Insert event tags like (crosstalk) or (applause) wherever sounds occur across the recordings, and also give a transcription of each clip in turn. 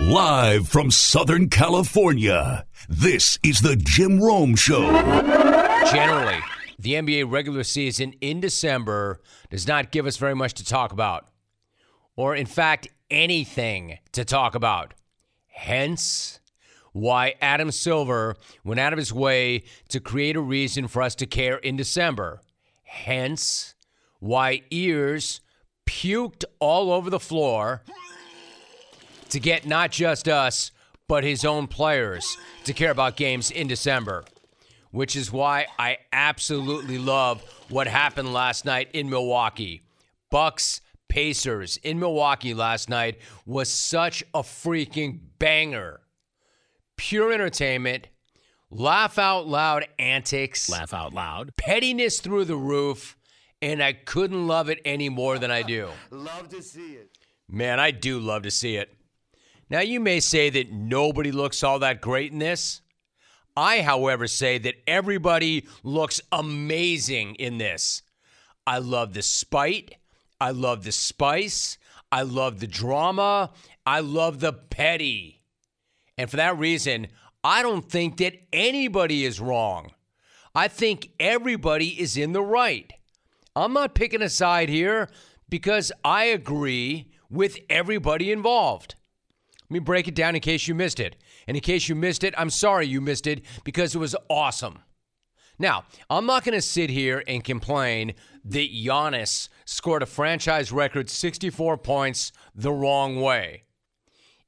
Live from Southern California, this is the Jim Rome Show. Generally, the NBA regular season in December does not give us very much to talk about, or in fact, anything to talk about. Hence, why Adam Silver went out of his way to create a reason for us to care in December. Hence, why ears puked all over the floor to get not just us, but his own players to care about games in December. Which is why I absolutely love what happened last night in Milwaukee. Bucks Pacers in Milwaukee last night was such a freaking banger. Pure entertainment, laugh out loud antics, Laugh out loud. pettiness through the roof, and I couldn't love it any more than I do. Love to see it. Man, I do love to see it. Now, you may say that nobody looks all that great in this. I, however, say that everybody looks amazing in this. I love the spite. I love the spice. I love the drama. I love the petty. And for that reason, I don't think that anybody is wrong. I think everybody is in the right. I'm not picking a side here because I agree with everybody involved. Let me break it down in case you missed it. And in case you missed it, I'm sorry you missed it because it was awesome. Now, I'm not going to sit here and complain that Giannis scored a franchise record 64 points the wrong way.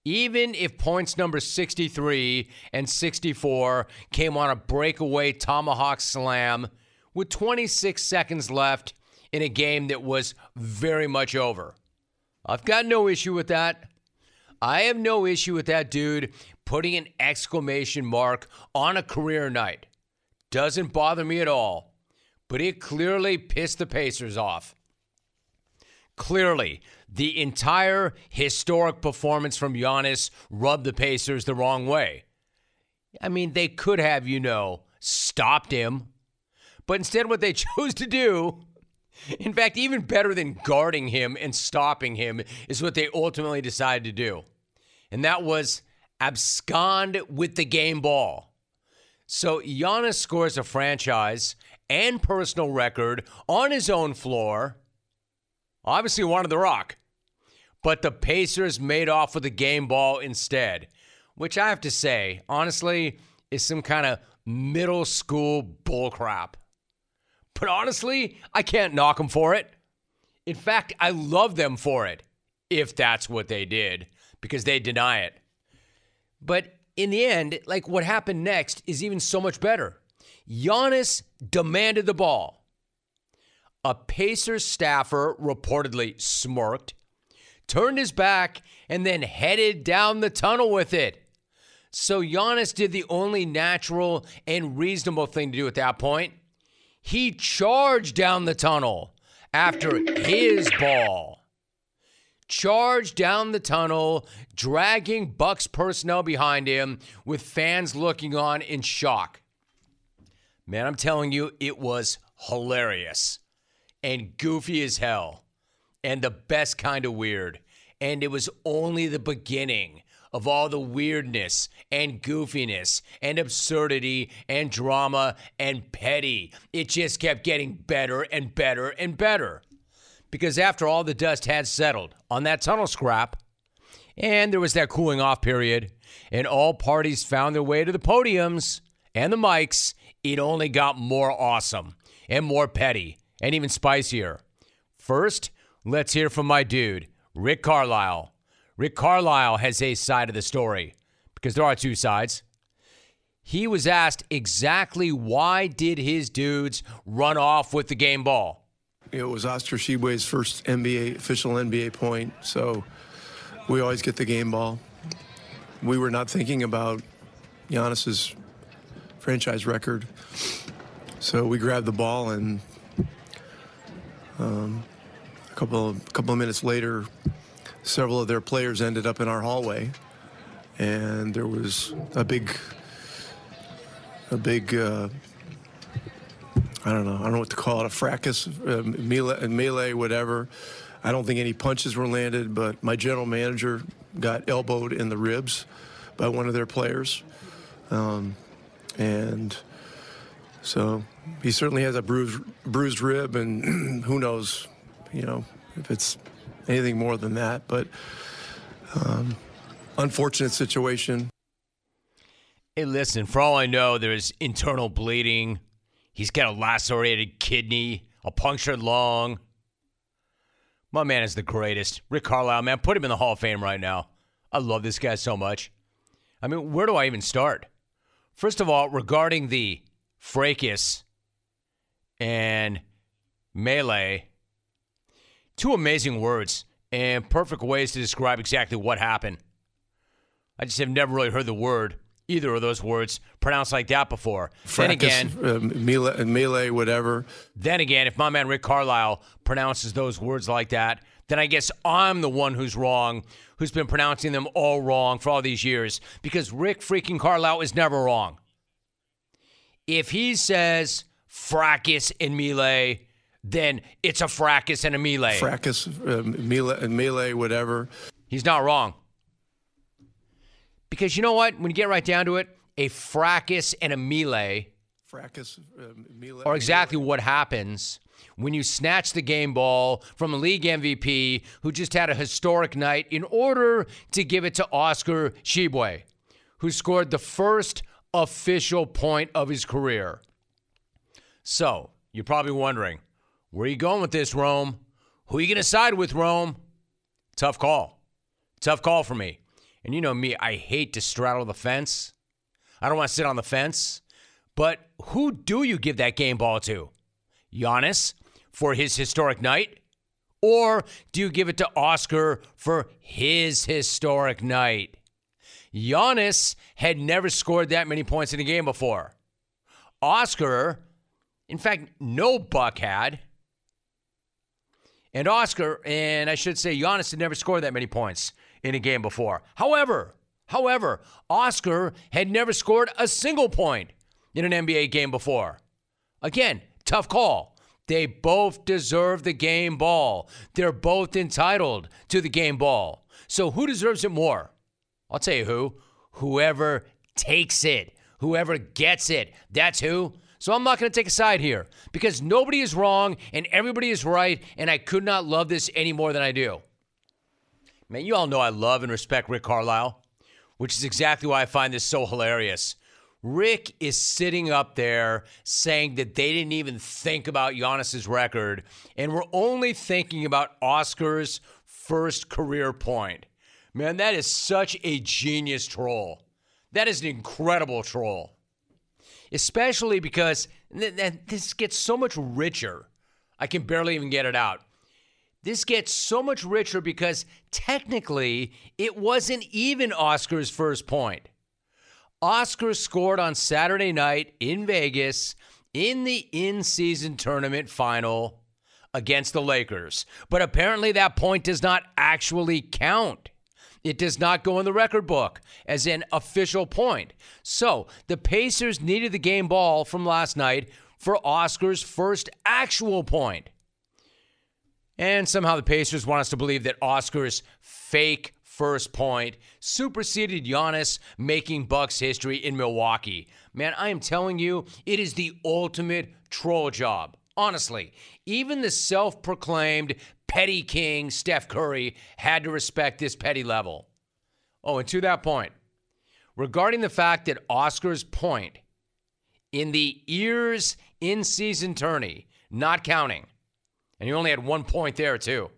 Even if points number 63 and 64 came on a breakaway tomahawk slam with 26 seconds left in a game that was very much over. I've got no issue with that. I have no issue with that dude putting an exclamation mark on a career night. Doesn't bother me at all. But it clearly pissed the Pacers off. Clearly, the entire historic performance from Giannis rubbed the Pacers the wrong way. I mean, they could have, you know, stopped him. But instead, what they (laughs) chose to do, (laughs) in fact, even better than guarding him and stopping him, is what they ultimately decided to do. And that was abscond with the game ball. So Giannis scores a franchise and personal record on his own floor. Obviously wanted the rock. But the Pacers made off with the game ball instead, which I have to say, honestly, is some kind of middle school bullcrap. But honestly, I can't knock them for it. In fact, I love them for it, if that's what they did, because they deny it. But in the end, like what happened next is even so much better. Giannis demanded the ball. A Pacers staffer reportedly smirked, turned his back, and then headed down the tunnel with it. So Giannis did the only natural and reasonable thing to do at that point. He charged down the tunnel after his ball. Charged down the tunnel, dragging Bucks personnel behind him with fans looking on in shock. Man, I'm telling you, it was hilarious and goofy as hell and the best kind of weird. And it was only the beginning of all the weirdness and goofiness and absurdity and drama and petty. It just kept getting better and better and better. Because after all the dust had settled on that tunnel scrap, and there was that cooling off period, and all parties found their way to the podiums and the mics, it only got more awesome and more petty and even spicier. First, let's hear from my dude, Rick Carlisle. Rick Carlisle has a side of the story because there are two sides. He was asked exactly why did his dudes run off with the game ball. It was Oscar Tshiebwe's first NBA official NBA point, so we always get the game ball. We were not thinking about Giannis's franchise record, so we grabbed the ball, and um, a couple a couple of minutes later, several of their players ended up in our hallway, and there was a big a big. Uh, I don't know. I don't know what to call it. A fracas, uh, melee, melee, whatever. I don't think any punches were landed, but my general manager got elbowed in the ribs by one of their players. Um, and so he certainly has a bruised, bruised rib, and (clears throat) who knows, you know, if it's anything more than that. But um, unfortunate situation. Hey, listen, for all I know, there's internal bleeding. He's got a lacerated kidney, a punctured lung. My man is the greatest. Rick Carlisle, man, put him in the Hall of Fame right now. I love this guy so much. I mean, where do I even start? First of all, regarding the fracas and melee, two amazing words and perfect ways to describe exactly what happened. I just have never really heard the word either of those words pronounced like that before. Fracas, then again, uh, melee, melee, whatever. Then again, if my man Rick Carlisle pronounces those words like that, then I guess I'm the one who's wrong, who's been pronouncing them all wrong for all these years, because Rick freaking Carlisle is never wrong. If he says fracas and melee, then it's a fracas and a melee. Fracas, uh, melee, melee, whatever. He's not wrong. Because you know what? When you get right down to it, a fracas and a melee Fracas, uh, melee. are exactly what happens when you snatch the game ball from a league MVP who just had a historic night in order to give it to Oscar Tshiebwe, who scored the first official point of his career. So, you're probably wondering, where are you going with this, Rome? Who are you going to side with, Rome? Tough call. Tough call for me. And you know me, I hate to straddle the fence. I don't want to sit on the fence. But who do you give that game ball to? Giannis for his historic night? Or do you give it to Oscar for his historic night? Giannis had never scored that many points in a game before. Oscar, in fact, no Buck had. And Oscar, and I should say Giannis had never scored that many points in a game before. However, however, Oscar had never scored a single point in an NBA game before. Again, tough call. They both deserve the game ball. They're both entitled to the game ball. So who deserves it more? I'll tell you who. Whoever takes it, whoever gets it. That's who. So I'm not going to take a side here because nobody is wrong and everybody is right, and I could not love this any more than I do. Man, you all know I love and respect Rick Carlisle, which is exactly why I find this so hilarious. Rick is sitting up there saying that they didn't even think about Giannis's record and we're only thinking about Oscar's first career point. Man, that is such a genius troll. That is an incredible troll. Especially because th- th- this gets so much richer. I can barely even get it out. This gets so much richer because technically it wasn't even Oscar's first point. Oscar scored on Saturday night in Vegas in the in season tournament final against the Lakers. But apparently that point does not actually count. It does not go in the record book as an official point. So the Pacers needed the game ball from last night for Oscar's first actual point. And somehow the Pacers want us to believe that Oscar's fake first point superseded Giannis making Bucks history in Milwaukee. Man, I am telling you, it is the ultimate troll job. Honestly, even the self proclaimed petty king, Steph Curry, had to respect this petty level. Oh, and to that point, regarding the fact that Oscar's point in the ears in season tourney, not counting, and you only had one point there, too.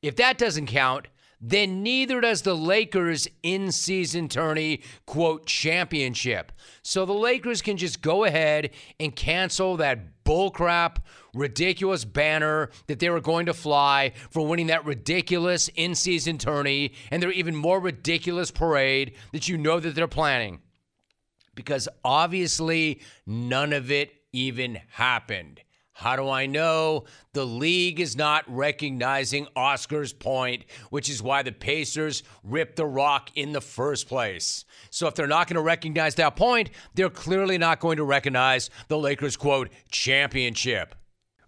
If that doesn't count, then neither does the Lakers in season tourney, quote, championship. So the Lakers can just go ahead and cancel that bullcrap, ridiculous banner that they were going to fly for winning that ridiculous in season tourney and their even more ridiculous parade that you know that they're planning. Because obviously, none of it even happened. How do I know? The league is not recognizing Oscar's point, which is why the Pacers ripped the rock in the first place. So if they're not going to recognize that point, they're clearly not going to recognize the Lakers' quote, championship.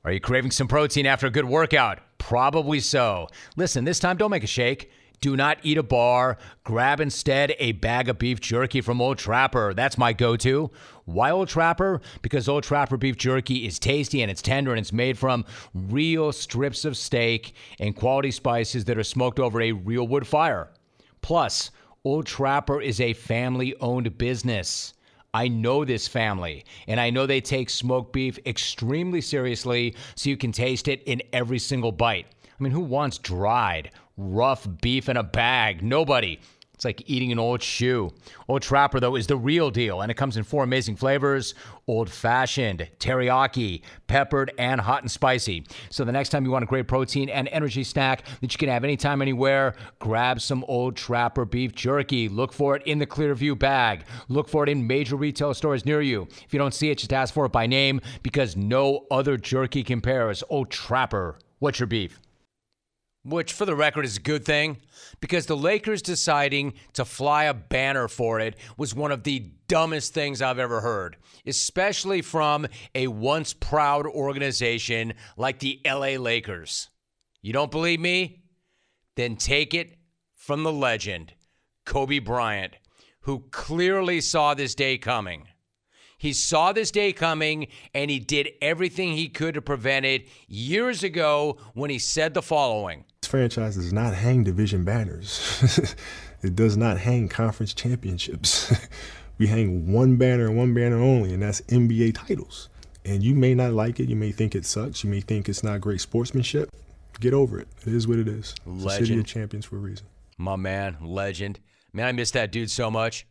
Are you craving some protein after a good workout? Probably so. Listen, this time don't make a shake. Do not eat a bar. Grab instead a bag of beef jerky from Old Trapper. That's my go to. Why Old Trapper? Because Old Trapper beef jerky is tasty and it's tender and it's made from real strips of steak and quality spices that are smoked over a real wood fire. Plus, Old Trapper is a family owned business. I know this family, and I know they take smoked beef extremely seriously so you can taste it in every single bite. I mean, who wants dried, rough beef in a bag? Nobody. It's like eating an old shoe. Old Trapper, though, is the real deal, and it comes in four amazing flavors old fashioned, teriyaki, peppered, and hot and spicy. So the next time you want a great protein and energy snack that you can have anytime, anywhere, grab some Old Trapper beef jerky. Look for it in the Clearview bag. Look for it in major retail stores near you. If you don't see it, just ask for it by name because no other jerky compares. Old Trapper, what's your beef? Which for the record is a good thing because the Lakers deciding to fly a banner for it was one of the dumbest things I've ever heard, especially from a once proud organization like the LA Lakers. You don't believe me? Then take it from the legend, Kobe Bryant, who clearly saw this day coming. He saw this day coming and he did everything he could to prevent it years ago when he said the following franchise does not hang division banners, (laughs) it does not hang conference championships. (laughs) we hang one banner and one banner only, and that's NBA titles. And you may not like it, you may think it sucks, you may think it's not great sportsmanship. Get over it. It is what it is. It's city of champions for a reason. My man, legend. Man, I miss that dude so much.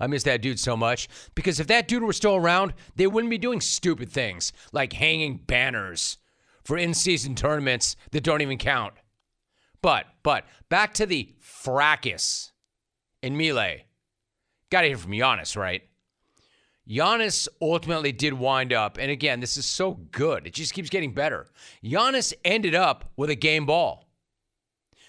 I miss that dude so much because if that dude were still around, they wouldn't be doing stupid things like hanging banners for in-season tournaments that don't even count. But, but back to the fracas in Melee. Got to hear from Giannis, right? Giannis ultimately did wind up, and again, this is so good. It just keeps getting better. Giannis ended up with a game ball.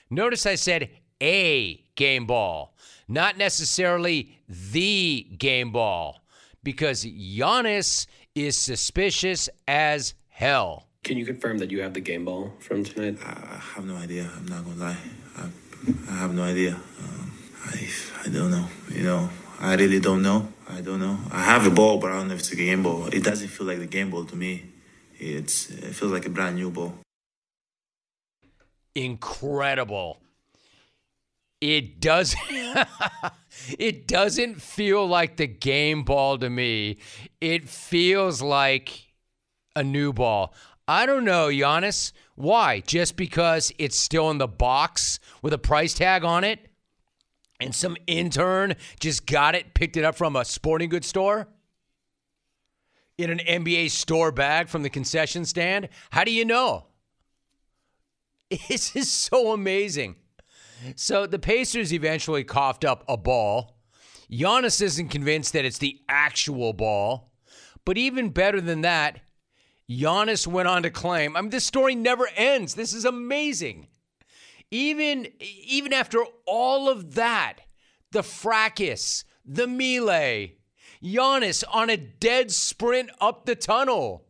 Notice I said a game ball, not necessarily the game ball, because Giannis is suspicious as hell. Can you confirm that you have the game ball from tonight? I have no idea. I'm not gonna lie. I, I have no idea. Um, I I don't know. You know, I really don't know. I don't know. I have a ball, but I don't know if it's a game ball. It doesn't feel like the game ball to me. It's it feels like a brand new ball. Incredible. It does (laughs) it doesn't feel like the game ball to me. It feels like a new ball. I don't know, Giannis. Why? Just because it's still in the box with a price tag on it? And some intern just got it, picked it up from a sporting goods store? In an NBA store bag from the concession stand? How do you know? (laughs) This is so amazing. So the Pacers eventually coughed up a ball. Giannis isn't convinced that it's the actual ball. But even better than that, Giannis went on to claim, I mean, this story never ends. This is amazing. Even, even after all of that, the fracas, the melee, Giannis on a dead sprint up the tunnel.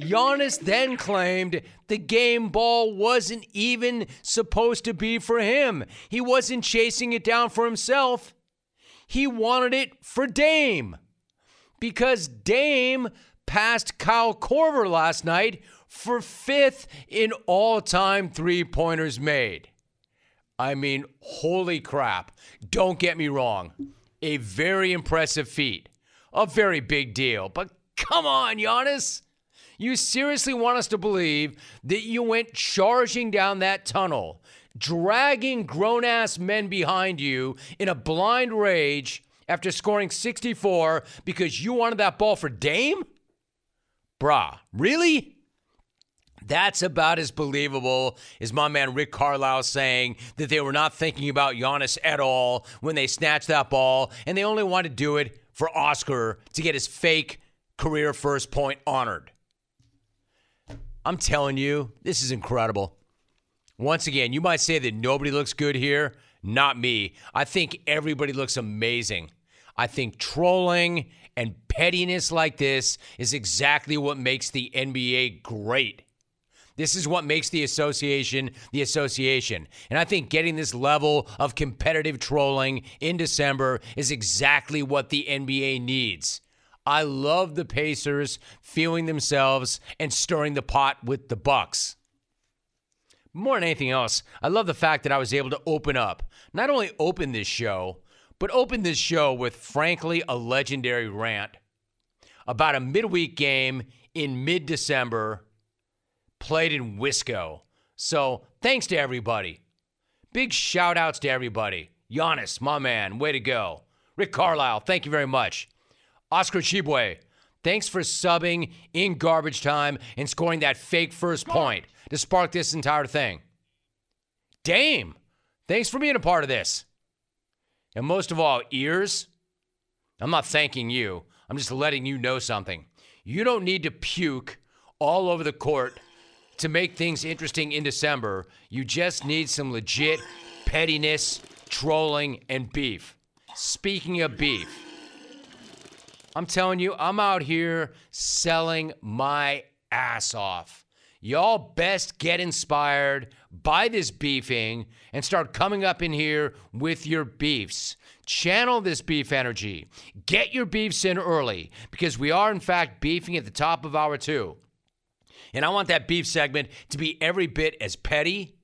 Giannis then claimed the game ball wasn't even supposed to be for him. He wasn't chasing it down for himself. He wanted it for Dame. Because Dame passed Kyle Korver last night for fifth in all time three pointers made. I mean, holy crap. Don't get me wrong. A very impressive feat. A very big deal. But come on, Giannis. You seriously want us to believe that you went charging down that tunnel, dragging grown ass men behind you in a blind rage after scoring 64 because you wanted that ball for Dame? Brah, really? That's about as believable as my man Rick Carlisle saying that they were not thinking about Giannis at all when they snatched that ball and they only wanted to do it for Oscar to get his fake career first point honored. I'm telling you, this is incredible. Once again, you might say that nobody looks good here. Not me. I think everybody looks amazing. I think trolling and pettiness like this is exactly what makes the NBA great. This is what makes the association the association. And I think getting this level of competitive trolling in December is exactly what the NBA needs. I love the Pacers feeling themselves and stirring the pot with the Bucks. More than anything else, I love the fact that I was able to open up, not only open this show, but opened this show with, frankly, a legendary rant about a midweek game in mid December played in Wisco. So thanks to everybody. Big shout outs to everybody. Giannis, my man, way to go. Rick Carlisle, thank you very much. Oscar Tshiebwe, thanks for subbing in garbage time and scoring that fake first point to spark this entire thing. Dame, thanks for being a part of this. And most of all, ears, I'm not thanking you. I'm just letting you know something. You don't need to puke all over the court to make things interesting in December. You just need some legit pettiness, trolling, and beef. Speaking of beef, I'm telling you, I'm out here selling my ass off. Y'all best get inspired by this beefing and start coming up in here with your beefs. Channel this beef energy. Get your beefs in early because we are, in fact, beefing at the top of hour two. And I want that beef segment to be every bit as petty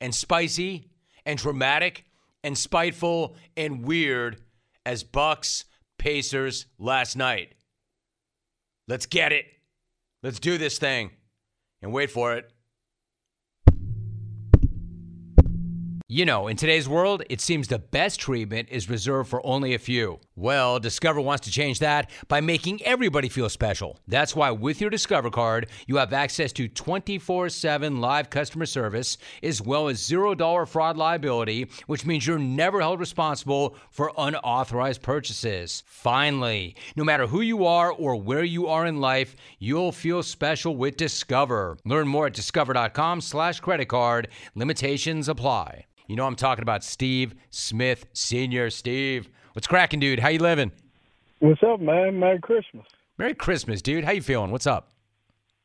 and spicy and dramatic and spiteful and weird as Bucks Pacers last night. Let's get it. Let's do this thing. And wait for it. You know, in today's world, it seems the best treatment is reserved for only a few. Well, Discover wants to change that by making everybody feel special. That's why with your Discover card, you have access to 24 7 live customer service, as well as $0 fraud liability, which means you're never held responsible for unauthorized purchases. Finally, no matter who you are or where you are in life, you'll feel special with Discover. Learn more at discover.com slash credit card. Limitations apply. You know I'm talking about Steve Smith Sr. Steve, what's cracking, dude? How you living? What's up, man? Merry Christmas. Merry Christmas, dude. How you feeling? What's up?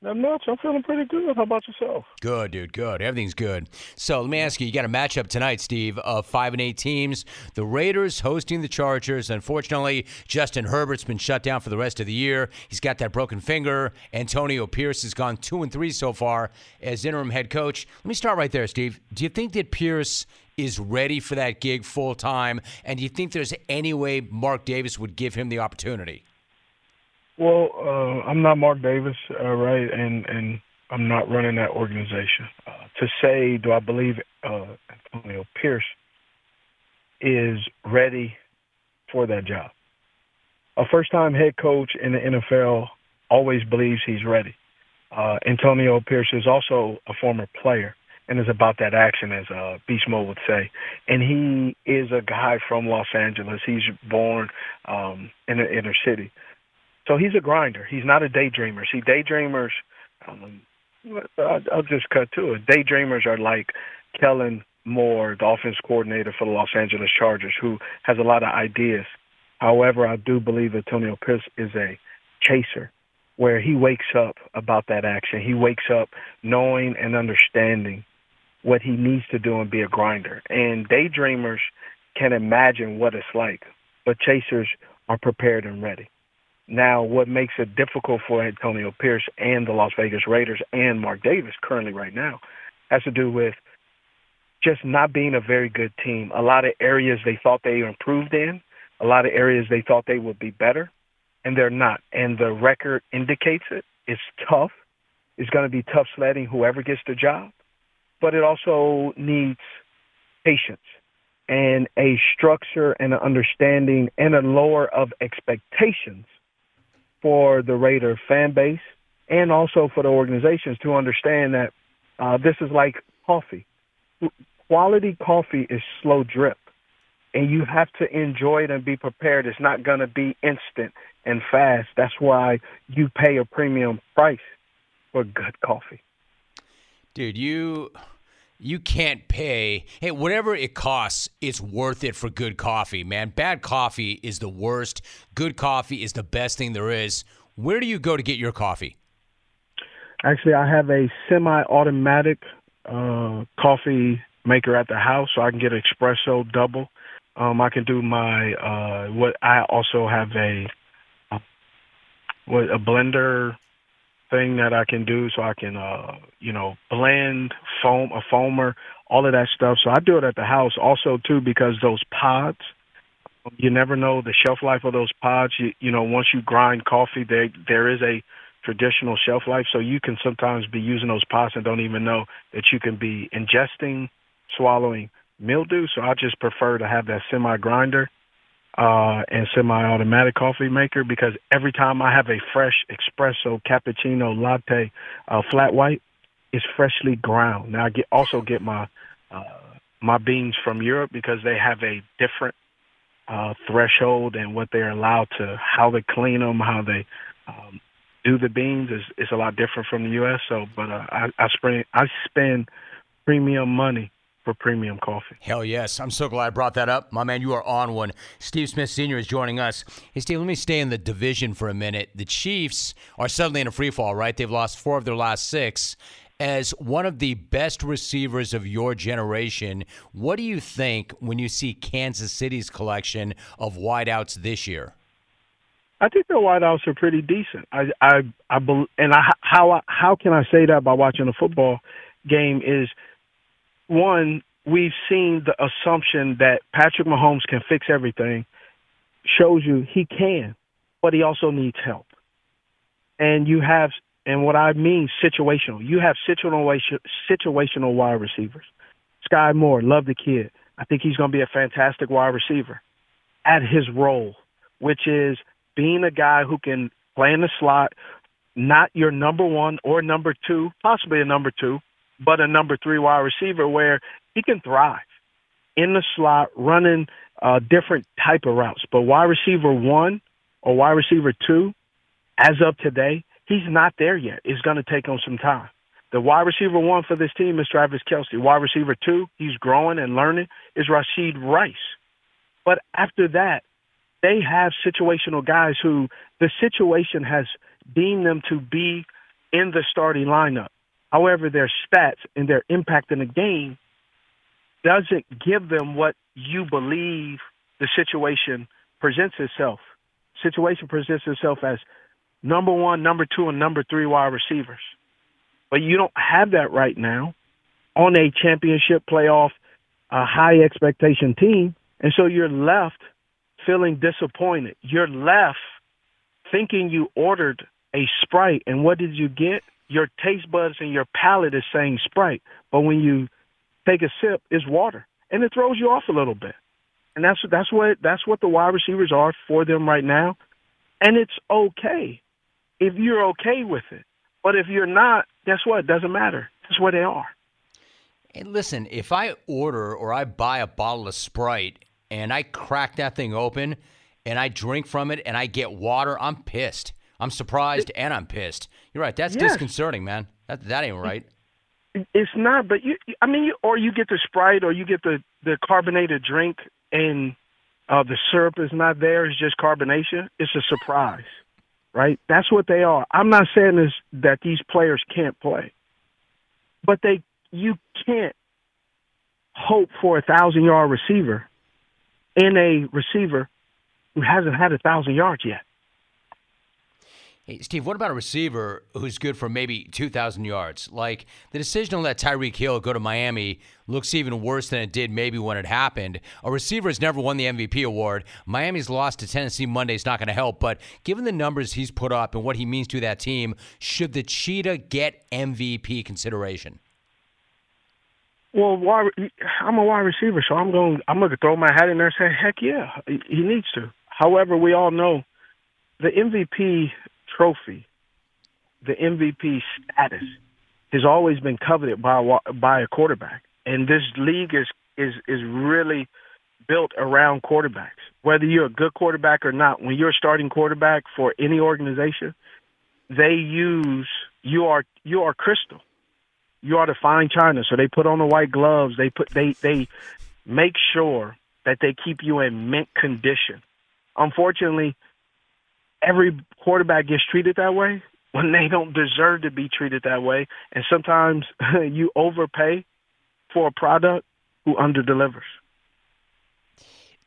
I'm Not much. I'm feeling pretty good. How about yourself? Good, dude. Good. Everything's good. So let me ask you: You got a matchup tonight, Steve, of five and eight teams. The Raiders hosting the Chargers. Unfortunately, Justin Herbert's been shut down for the rest of the year. He's got that broken finger. Antonio Pierce has gone two and three so far as interim head coach. Let me start right there, Steve. Do you think that Pierce is ready for that gig full time? And do you think there's any way Mark Davis would give him the opportunity? Well, uh, I'm not Mark Davis, uh, right, and and I'm not running that organization. Uh, to say, do I believe uh, Antonio Pierce is ready for that job? A first-time head coach in the NFL always believes he's ready. Uh, Antonio Pierce is also a former player and is about that action, as uh, Mode would say. And he is a guy from Los Angeles. He's born um, in the inner city. So he's a grinder. He's not a daydreamer. See, daydreamers, um, I'll, I'll just cut to it. Daydreamers are like Kellen Moore, the offense coordinator for the Los Angeles Chargers, who has a lot of ideas. However, I do believe Antonio Pierce is a chaser where he wakes up about that action. He wakes up knowing and understanding what he needs to do and be a grinder. And daydreamers can imagine what it's like, but chasers are prepared and ready. Now, what makes it difficult for Antonio Pierce and the Las Vegas Raiders and Mark Davis currently right now has to do with just not being a very good team. A lot of areas they thought they improved in, a lot of areas they thought they would be better, and they're not. And the record indicates it. It's tough. It's going to be tough sledding whoever gets the job, but it also needs patience and a structure and an understanding and a lower of expectations for the Raider fan base and also for the organizations to understand that uh, this is like coffee. Quality coffee is slow drip, and you have to enjoy it and be prepared. It's not going to be instant and fast. That's why you pay a premium price for good coffee. Dude, you you can't pay. Hey whatever it costs it's worth it for good coffee man. Bad coffee is the worst. Good coffee is the best thing there is. Where do you go to get your coffee? Actually, I have a semi-automatic uh, coffee maker at the house, so I can get espresso double. Um, I can do my uh, what I also have a uh, what a blender thing that I can do, so I can uh, you know blend foam a foamer, all of that stuff. So I do it at the house also too because those pods. You never know the shelf life of those pods. You, you know, once you grind coffee, there there is a traditional shelf life. So you can sometimes be using those pots and don't even know that you can be ingesting, swallowing mildew. So I just prefer to have that semi grinder uh, and semi-automatic coffee maker because every time I have a fresh espresso, cappuccino, latte, uh, flat white, it's freshly ground. Now I get also get my uh, my beans from Europe because they have a different uh, threshold and what they're allowed to, how they clean them, how they um, do the beans is is a lot different from the U.S. So, but uh, I I spend I spend premium money for premium coffee. Hell yes. I'm so glad I brought that up. My man, you are on one. Steve Smith Sr. is joining us. Hey, Steve, let me stay in the division for a minute. The Chiefs are suddenly in a free fall, right? They've lost four of their last six. As one of the best receivers of your generation, what do you think when you see Kansas City's collection of wideouts this year? I think their wideouts are pretty decent. I, I, I, and I, how, how can I say that by watching a football game is – one, we've seen the assumption that Patrick Mahomes can fix everything shows you he can, but he also needs help. And you have, and what I mean situational, you have situational, situational wide receivers. Sky Moore, love the kid. I think he's going to be a fantastic wide receiver at his role, which is being a guy who can play in the slot, not your number one or number two, possibly a number two, but a number three wide receiver where he can thrive in the slot, running uh, different type of routes. But wide receiver one or wide receiver two, as of today, he's not there yet. It's going to take him some time. The wide receiver one for this team is Travis Kelce. Wide receiver two, he's growing and learning, is Rashee Rice. But after that, they have situational guys who the situation has deemed them to be in the starting lineup. However, their stats and their impact in the game doesn't give them what you believe the situation presents itself. Situation presents itself as number one, number two, and number three wide receivers. But you don't have that right now on a championship playoff, a high expectation team. And so you're left feeling disappointed. You're left thinking you ordered a Sprite, and what did you get? Your taste buds and your palate is saying Sprite, but when you take a sip, it's water, and it throws you off a little bit. And that's that's what that's what the wide receivers are for them right now, and it's okay if you're okay with it. But if you're not, guess what? It doesn't matter. That's where they are. And listen, if I order or I buy a bottle of Sprite and I crack that thing open and I drink from it and I get water, I'm pissed. I'm surprised and I'm pissed. You're right. That's yes. disconcerting, man. That that ain't right. It's not, but you. I mean, you, or you get the Sprite, or you get the the carbonated drink, and uh, the syrup is not there. It's just carbonation. It's a surprise, right? That's what they are. I'm not saying this that these players can't play, but they you can't hope for a thousand yard receiver in a receiver who hasn't had a thousand yards yet. Hey, Steve, what about a receiver who's good for maybe 2,000 yards? Like the decision to let Tyreek Hill go to Miami looks even worse than it did maybe when it happened. A receiver has never won the MVP award. Miami's loss to Tennessee Monday is not going to help, but given the numbers he's put up and what he means to that team, should the Cheetah get MVP consideration? Well, I'm a wide receiver, so I'm going. I'm going to throw my hat in there and say, "Heck yeah, he needs to." However, we all know the MVP trophy, the MVP status, has always been coveted by by a quarterback, and this league is is is really built around quarterbacks. Whether you're a good quarterback or not, when you're a starting quarterback for any organization, they use you are you are crystal. You are the fine china. So they put on the white gloves. They put they they make sure that they keep you in mint condition. Unfortunately, every quarterback gets treated that way when they don't deserve to be treated that way. And sometimes (laughs) you overpay for a product who underdelivers.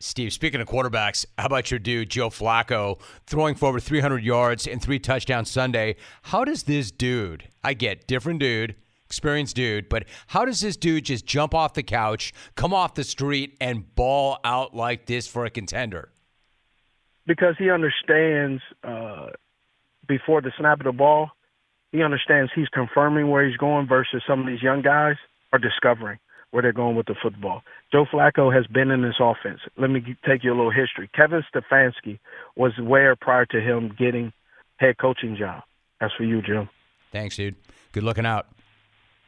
Steve, speaking of quarterbacks, how about your dude, Joe Flacco, throwing for over 300 yards and three touchdowns Sunday? How does this dude, I get different dude, experienced dude, but how does this dude just jump off the couch, come off the street, and ball out like this for a contender? Because he understands uh, before the snap of the ball, he understands he's confirming where he's going versus some of these young guys are discovering where they're going with the football. Joe Flacco has been in this offense. Let me take you a little history. Kevin Stefanski was where prior to him getting head coaching job. That's for you, Jim. Thanks, dude. Good looking out.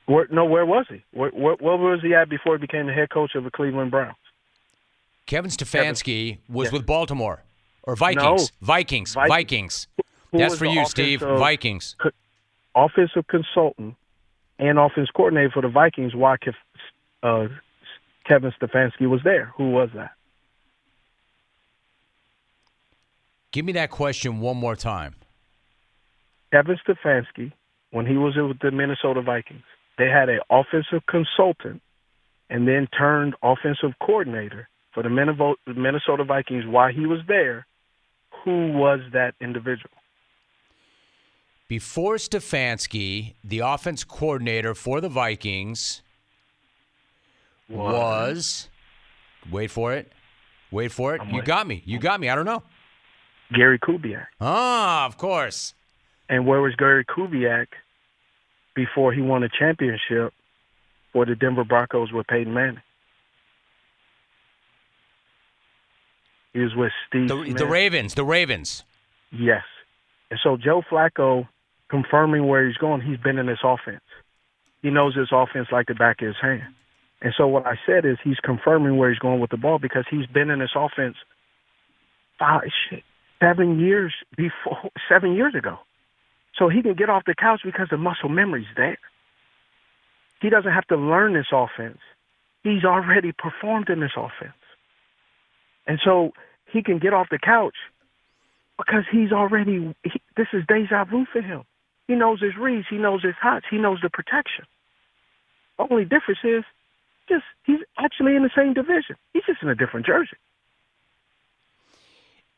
Where, no, where was he? Where, where, where, was he at before he became the head coach of the Cleveland Browns? Kevin Stefanski Kevin. was yeah. with Baltimore or Vikings. No. Vikings. Vikings. Vikings. Who That's for you, Steve. Vikings. Co- offensive consultant and offense coordinator for the Vikings while uh, Kevin Stefanski was there. Who was that? Give me that question one more time. Kevin Stefanski, when he was with the Minnesota Vikings, they had an offensive consultant and then turned offensive coordinator for the Minnesota Vikings while he was there. Who was that individual? Before Stefanski, the offense coordinator for the Vikings what? was. Wait for it. Wait for it. I'm you waiting. got me. You got me. I don't know. Gary Kubiak. Ah, of course. And where was Gary Kubiak before he won a championship for the Denver Broncos with Peyton Manning? He was with Steve. The, the Ravens. The Ravens. Yes. And so Joe Flacco confirming where he's going, he's been in this offense. He knows this offense like the back of his hand. And so what I said is he's confirming where he's going with the ball because he's been in this offense five, shit, seven years before, (laughs) seven years ago. So he can get off the couch because the muscle memory's there. He doesn't have to learn this offense. He's already performed in this offense. And so he can get off the couch because he's already, he, this is deja vu for him. He knows his reads. He knows his hots. He knows the protection. Only difference is just he's actually in the same division. He's just in a different jersey.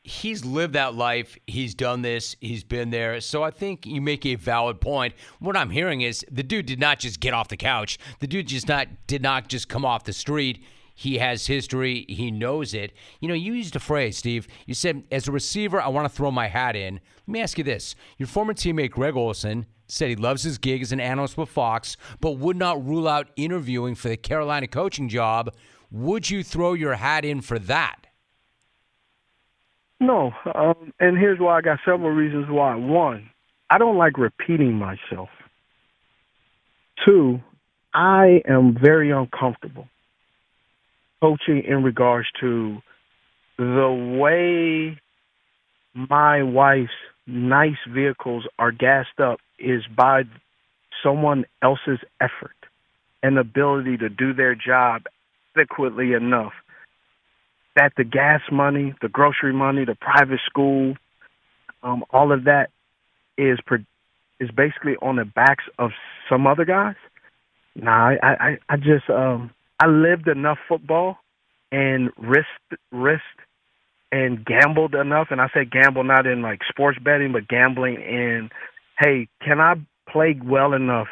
He's lived that life. He's done this. He's been there. So I think you make a valid point. What I'm hearing is the dude did not just get off the couch. The dude just not did not just come off the street. He has history. He knows it. You know, you used a phrase, Steve. You said, as a receiver, I want to throw my hat in. Let me ask you this. Your former teammate, Greg Olsen, said he loves his gig as an analyst with Fox, but would not rule out interviewing for the Carolina coaching job. Would you throw your hat in for that? No, um, and here's why I got several reasons why. One, I don't like repeating myself. Two, I am very uncomfortable coaching in regards to the way my wife's nice vehicles are gassed up is by someone else's effort and ability to do their job adequately enough that the gas money, the grocery money, the private school, um, all of that is is basically on the backs of some other guys. Nah, I I, I just um I lived enough football and risked risked and gambled enough, and I say gamble not in like sports betting, but gambling in, hey, can I play well enough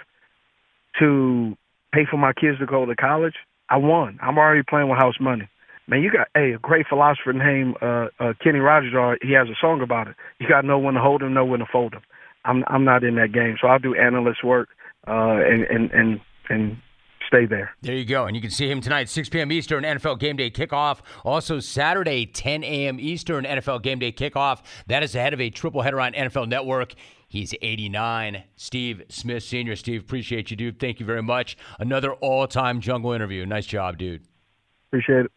to pay for my kids to go to college? I won. I'm already playing with house money. Man, you got hey, a great philosopher named uh, uh, Kenny Rogers. Uh, he has a song about it. You got know when to hold him, know when to fold him. I'm I'm not in that game, so I'll do analyst work uh, and and and and stay there. There you go. And you can see him tonight, 6 p.m. Eastern, NFL Game Day kickoff. Also, Saturday, 10 a.m. Eastern, NFL Game Day kickoff. That is ahead of a triple header on NFL Network. He's 89. Steve Smith Sr. Steve, appreciate you, dude. Thank you very much. Another all time jungle interview. Nice job, dude. Appreciate it.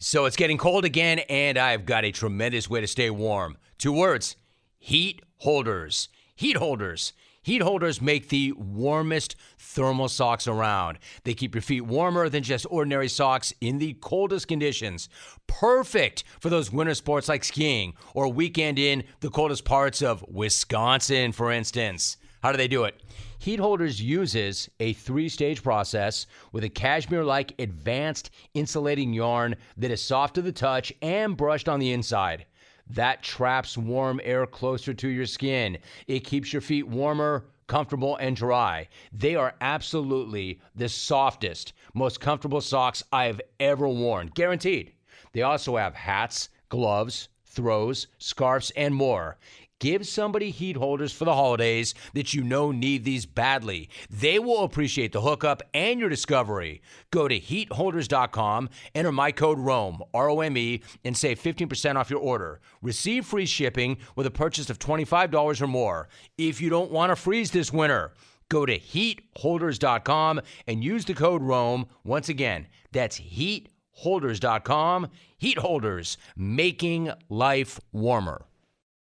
So it's getting cold again, and I've got a tremendous way to stay warm. Two words heat holders. Heat holders Heat holders make the warmest thermal socks around. They keep your feet warmer than just ordinary socks in the coldest conditions. Perfect for those winter sports like skiing or weekend in the coldest parts of Wisconsin, for instance. How do they do it? Heat Holders uses a three stage process with a cashmere like advanced insulating yarn that is soft to the touch and brushed on the inside. That traps warm air closer to your skin. It keeps your feet warmer, comfortable, and dry. They are absolutely the softest, most comfortable socks I've ever worn, guaranteed. They also have hats, gloves, throws, scarves, and more. Give somebody heat holders for the holidays that you know need these badly. They will appreciate the hookup and your discovery. Go to heatholders.com, enter my code ROME, R O M E, and save 15% off your order. Receive free shipping with a purchase of $25 or more. If you don't want to freeze this winter, go to heatholders.com and use the code ROME. Once again, that's heatholders.com. Heat holders, making life warmer.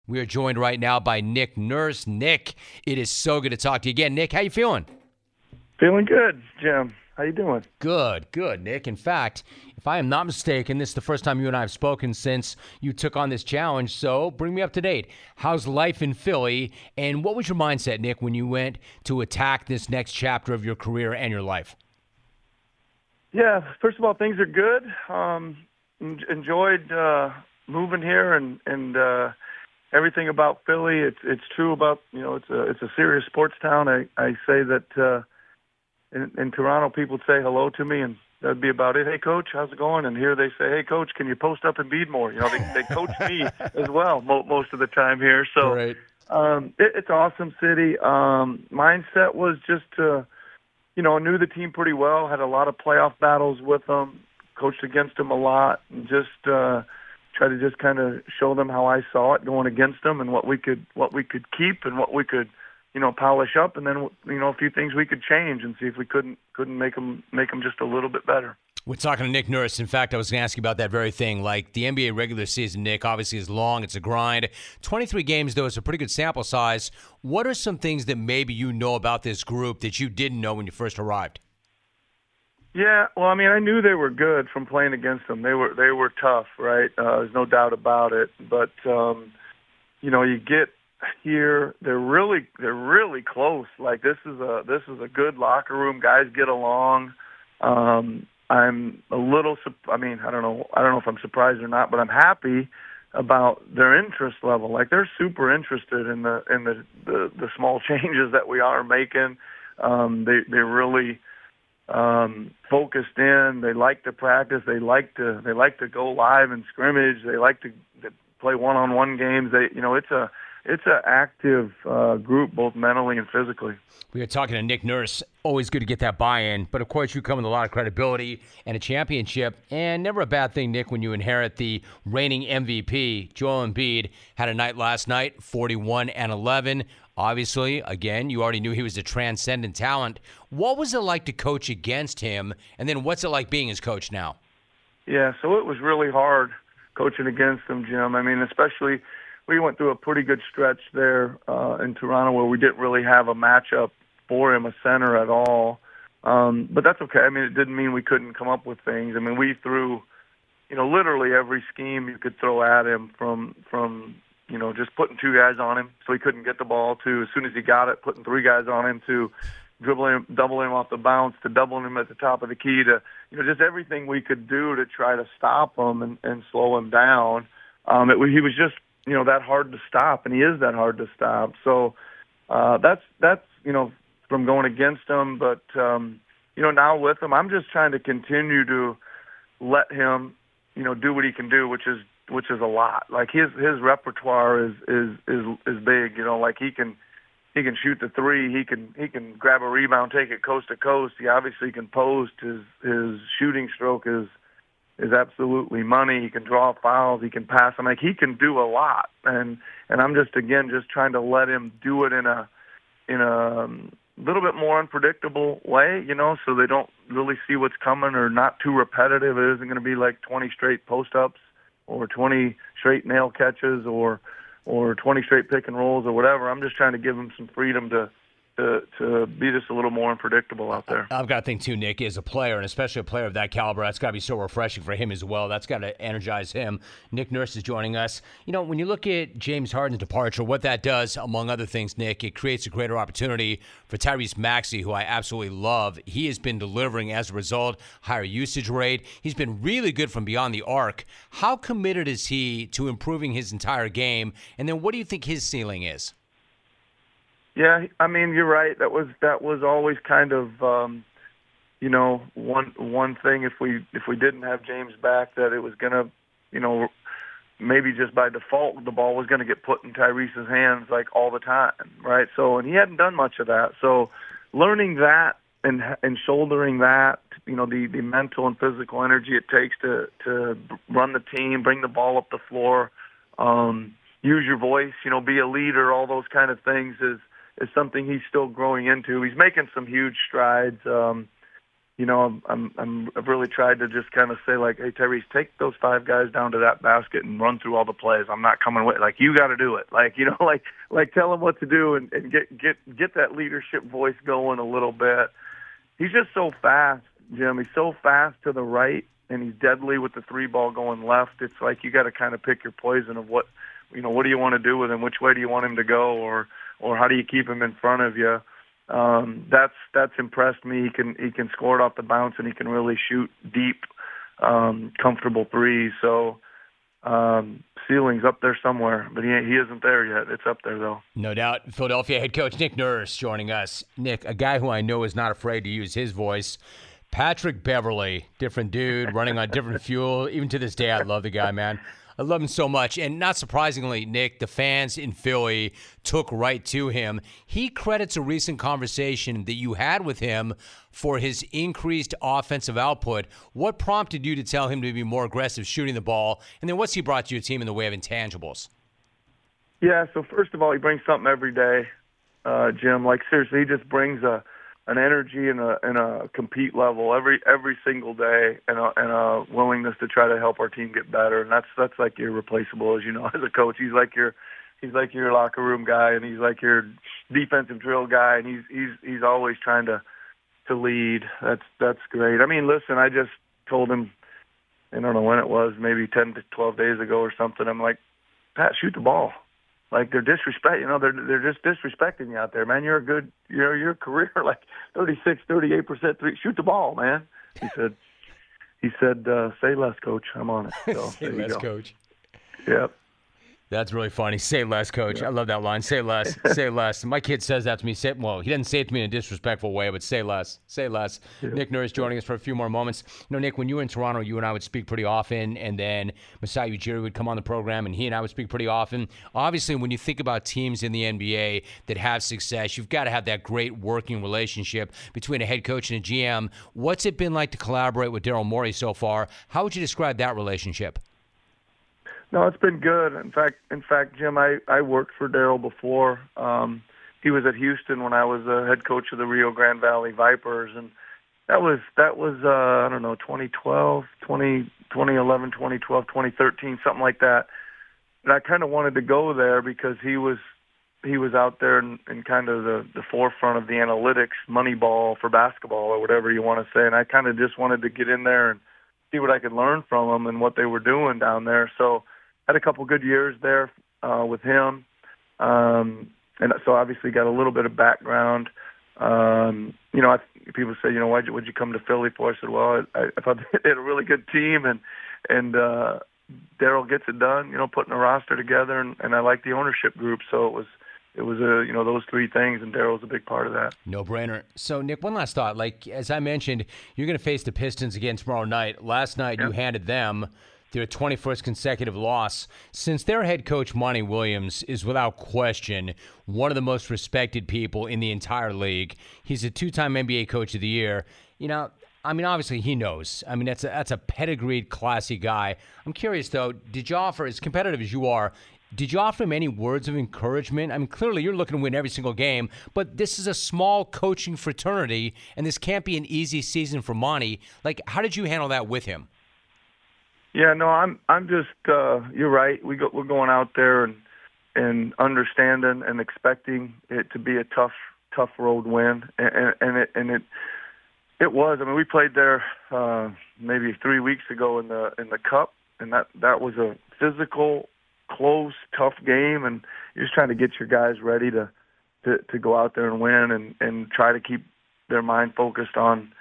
We are joined right now by Nick Nurse. Nick, it is so good to talk to you again. Nick, how you feeling? Feeling good, Jim. How you doing? Good, good, Nick. In fact, if I am not mistaken, this is the first time you and I have spoken since you took on this challenge. So bring me up to date. How's life in Philly? And what was your mindset, Nick, when you went to attack this next chapter of your career and your life? Yeah, first of all, things are good. Um, enjoyed uh, moving here and and uh, everything about Philly. It's it's true about you know it's a it's a serious sports town. I I say that uh, in, in Toronto people say hello to me and that'd be about it. Hey coach, how's it going? And here they say, hey coach, can you post up and Embiid more? You know they they coach me (laughs) as well mo- most of the time here. So Right. um, it, it's awesome city. Um, mindset was just to you know I knew the team pretty well. Had a lot of playoff battles with them. Coached against them a lot and just. uh try to just kind of show them how I saw it going against them and what we could what we could keep and what we could you know polish up and then you know a few things we could change and see if we couldn't couldn't make them make them just a little bit better. We're talking to Nick Nurse. In fact, I was going to ask you about that very thing. Like the NBA regular season, Nick, obviously is long. It's a grind. 23 games, though, is a pretty good sample size. What are some things that maybe you know about this group that you didn't know when you first arrived? Yeah, well, I mean, I knew they were good from playing against them. They were they were tough, right? Uh, there's no doubt about it. But um, you know, you get here, they're really they're really close. Like this is a this is a good locker room. Guys get along. Um, I'm a little. I mean, I don't know. I don't know if I'm surprised or not, but I'm happy about their interest level. Like they're super interested in the in the the, the small (laughs) changes that we are making. Um, they they really um, focused in. They like to practice. They like to they like to go live and scrimmage. They like to, to play one-on-one games. They you know it's a it's an active uh, group both mentally and physically. We are talking to Nick Nurse. Always good to get that buy in. But of course, you come with a lot of credibility and a championship. And never a bad thing, Nick, when you inherit the reigning MVP. Joel Embiid had a night last night 41 and 11. Obviously, again, you already knew he was a transcendent talent. What was it like to coach against him? And then what's it like being his coach now? Yeah, so it was really hard coaching against him, Jim. I mean, especially we went through a pretty good stretch there uh, in Toronto where we didn't really have a matchup for him, a center at all. Um, but that's okay. I mean, it didn't mean we couldn't come up with things. I mean, we threw, you know, literally every scheme you could throw at him from from you know just putting two guys on him so he couldn't get the ball to as soon as he got it, putting three guys on him to dribbling him, doubling him off the bounce to doubling him at the top of the key to you know just everything we could do to try to stop him and, and slow him down. Um, it, he was just you know that hard to stop, and he is that hard to stop. So uh, that's that's you know from going against him, but um, you know now with him, I'm just trying to continue to let him you know do what he can do, which is which is a lot. Like his his repertoire is is is is big. You know, like he can he can shoot the three. He can he can grab a rebound, take it coast to coast. He obviously can post. His his shooting stroke is is absolutely money. He can draw fouls. He can pass. I'm like he can do a lot, and and I'm just again just trying to let him do it in a in a um, little bit more unpredictable way, you know, so they don't really see what's coming or not too repetitive. It isn't going to be like 20 straight post ups or 20 straight nail catches or or 20 straight pick and rolls or whatever. I'm just trying to give them some freedom to to to be just a little more unpredictable out there. I've got to think too, Nick, as a player, and especially a player of that caliber, that's got to be so refreshing for him as well. That's got to energize him. Nick Nurse is joining us. You know, when you look at James Harden's departure, what that does, among other things, Nick, it creates a greater opportunity for Tyrese Maxey, who I absolutely love. He has been delivering as a result, higher usage rate. He's been really good from beyond the arc. How committed is he to improving his entire game? And then what do you think his ceiling is? Yeah, I mean you're right. That was that was always kind of um, you know one one thing if we if we didn't have James back that it was gonna you know maybe just by default the ball was going to get put in Tyrese's hands like all the time, right? So and he hadn't done much of that. So learning that and and shouldering that, you know, the the mental and physical energy it takes to to run the team, bring the ball up the floor, um, use your voice, you know, be a leader, all those kind of things is is something he's still growing into. He's making some huge strides. Um, you know, I'm, I'm, I'm, I've really tried to just kind of say like, hey, Tyrese, take those five guys down to that basket and run through all the plays. I'm not coming with like you got to do it. Like you know, (laughs) like like tell him what to do and, and get get get that leadership voice going a little bit. He's just so fast, Jim. He's so fast to the right, and he's deadly with the three ball going left. It's like you got to kind of pick your poison of what you know. What do you want to do with him? Which way do you want him to go? Or or how do you keep him in front of you? Um, that's that's impressed me. He can he can score it off the bounce and he can really shoot deep, um, comfortable threes. So um, ceiling's up there somewhere, but he he isn't there yet. It's up there though. No doubt. Philadelphia head coach Nick Nurse joining us. Nick, a guy who I know is not afraid to use his voice. Patrick Beverley, different dude, running on different (laughs) fuel. Even to this day, I love the guy, man. I love him so much. And not surprisingly, Nick, the fans in Philly took right to him. He credits a recent conversation that you had with him for his increased offensive output. What prompted you to tell him to be more aggressive shooting the ball? And then what's he brought to your team in the way of intangibles? Yeah, so first of all, he brings something every day, uh, Jim. Like, seriously, he just brings a an energy and a and a compete level every every single day and a and a willingness to try to help our team get better. And that's that's like irreplaceable as you know (laughs) as a coach. He's like your he's like your locker room guy and he's like your defensive drill guy and he's he's he's always trying to to lead. That's that's great. I mean listen i just told him i don't know when it was maybe 10 to 12 days ago or something. I'm like pat shoot the ball like they're disrespect you know they're they're just disrespecting you out there man. You're a good you know your career (laughs) like 36 38 percent three shoot the ball man. He said he said uh say less coach. I'm on it. (laughs) So say less coach. Yep that's really funny. (laughs) Say less, coach. Yeah. I love that line. Say less. (laughs) say less. My kid says that to me. Say well, he doesn't say it to me in a disrespectful way, but say less. Say less. Yeah. Nick Nurse joining us for a few more moments. You know, Nick, when you were in Toronto, you and I would speak pretty often, and then Masai Ujiri would come on the program, and he and I would speak pretty often. Obviously, when you think about teams in the NBA that have success, you've got to have that great working relationship between a head coach and a GM. What's it been like to collaborate with Daryl Morey so far? How would you describe that relationship? No, it's been good. In fact, in fact, Jim, I I worked for Daryl before. Um, he was at Houston when I was the head coach of the Rio Grande Valley Vipers, and that was that was uh, I don't know 2012, 20, 2011, 2012, 2013, something like that. And I kind of wanted to go there because he was he was out there in, in kind of the the forefront of the analytics, Moneyball for basketball or whatever you want to say. And I kind of just wanted to get in there and see what I could learn from them and what they were doing down there. So had a couple good years there uh, with him, um, and so obviously got a little bit of background. Um, you know, I, people say, you know, why'd you, would you come to Philly for? I said, well, I, I thought (laughs) they had a really good team, and and uh, Daryl gets it done. You know, putting a roster together, and, and I like the ownership group, so it was it was a you know those three things, and Daryl's a big part of that. No brainer. So Nick, one last thought. Like as I mentioned, you're going to face the Pistons again tomorrow night. Last night you handed them their 21st consecutive loss. Since their head coach, Monty Williams, is without question one of the most respected people in the entire league, he's a two time NBA Coach of the Year. You know, I mean, obviously he knows. I mean, that's a, that's a pedigreed, classy guy. I'm curious though, did you offer, as competitive as you are, did you offer him any words of encouragement? I mean, clearly you're looking to win every single game, but this is a small coaching fraternity, and this can't be an easy season for Monty. Like, how did you handle that with him? Yeah, no, I'm I'm just uh you're right. We go we're going out there and and understanding and expecting it to be a tough tough road win, and, and it and it it was. I mean, we played there uh, maybe three weeks ago in the in the cup, and that that was a physical, close, tough game, and you're just trying to get your guys ready to to to go out there and win, and and try to keep their mind focused on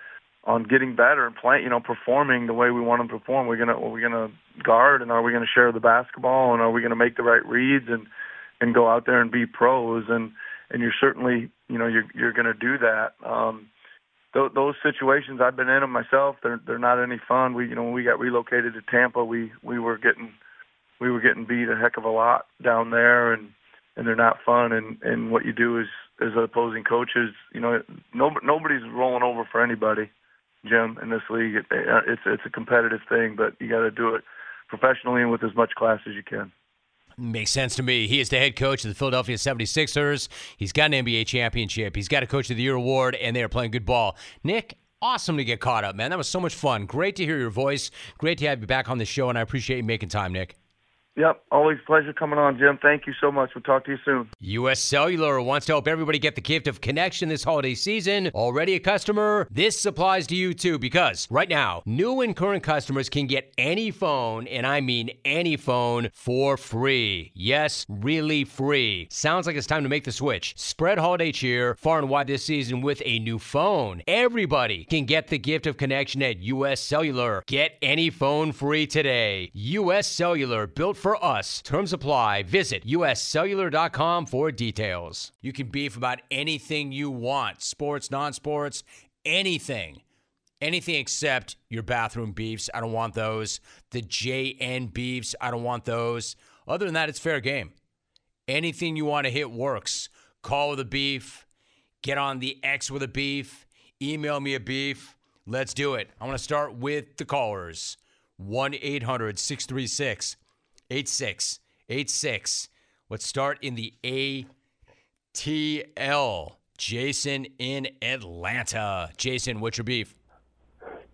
on getting better and playing, you know, performing the way we want them to perform. We're gonna are we gonna guard, and are we gonna share the basketball, and are we gonna make the right reads, and and go out there and be pros, and and you're certainly, you know, you're you're gonna do that. Um, th- those situations I've been in them myself. They're they're not any fun. We you know when we got relocated to Tampa, we we were getting we were getting beat a heck of a lot down there, and and they're not fun. And and what you do is as opposing coaches, you know, no, nobody's rolling over for anybody. Jim, in this league. It, uh, it's it's a competitive thing, but you got to do it professionally and with as much class as you can. Makes sense to me. He is the head coach of the Philadelphia 76ers. He's got an NBA championship. He's got a Coach of the Year award, and they are playing good ball. Nick, awesome to get caught up, man. That was so much fun. Great to hear your voice. Great to have you back on the show, and I appreciate you making time, Nick. Yep, always pleasure coming on, Jim. Thank you so much. We'll talk to you soon. U.S. Cellular wants to help everybody get the gift of connection this holiday season. Already a customer? This applies to you too because right now, new and current customers can get any phone, and I mean any phone, for free. Yes, really free. Sounds like it's time to make the switch. Spread holiday cheer far and wide this season with a new phone. Everybody can get the gift of connection at U.S. Cellular. Get any phone free today. U.S. Cellular, built for us. Terms apply. Visit uscellular.com for details. You can beef about anything you want sports, non sports, anything. Anything except your bathroom beefs. I don't want those. The JN beefs. I don't want those. Other than that, it's fair game. Anything you want to hit works. Call with a beef. Get on the X with a beef. Email me a beef. Let's do it. I want to start with the callers 1 800 636 8686. Let's start in the ATL. Jason in Atlanta. Jason, what's your beef?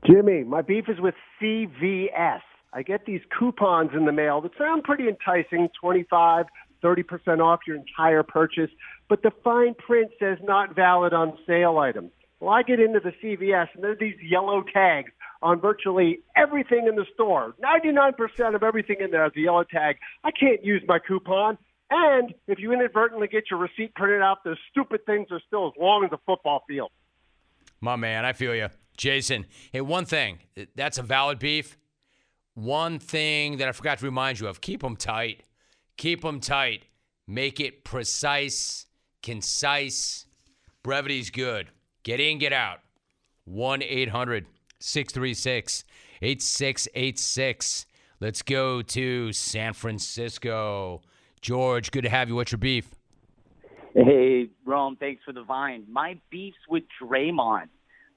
Jimmy, my beef is with CVS. I get these coupons in the mail that sound pretty enticing 25, 30% off your entire purchase, but the fine print says not valid on sale items. Well, I get into the CVS and there are these yellow tags on virtually everything in the store. 99% of everything in there has a yellow tag. I can't use my coupon. And if you inadvertently get your receipt printed out, those stupid things are still as long as a football field. My man, I feel you. Jason, hey, one thing that's a valid beef. One thing that I forgot to remind you of keep them tight. Keep them tight. Make it precise, concise. Brevity's good. Get in, get out. 1 800 636 8686. Let's go to San Francisco. George, good to have you. What's your beef? Hey, Rome, thanks for the vine. My beef's with Draymond.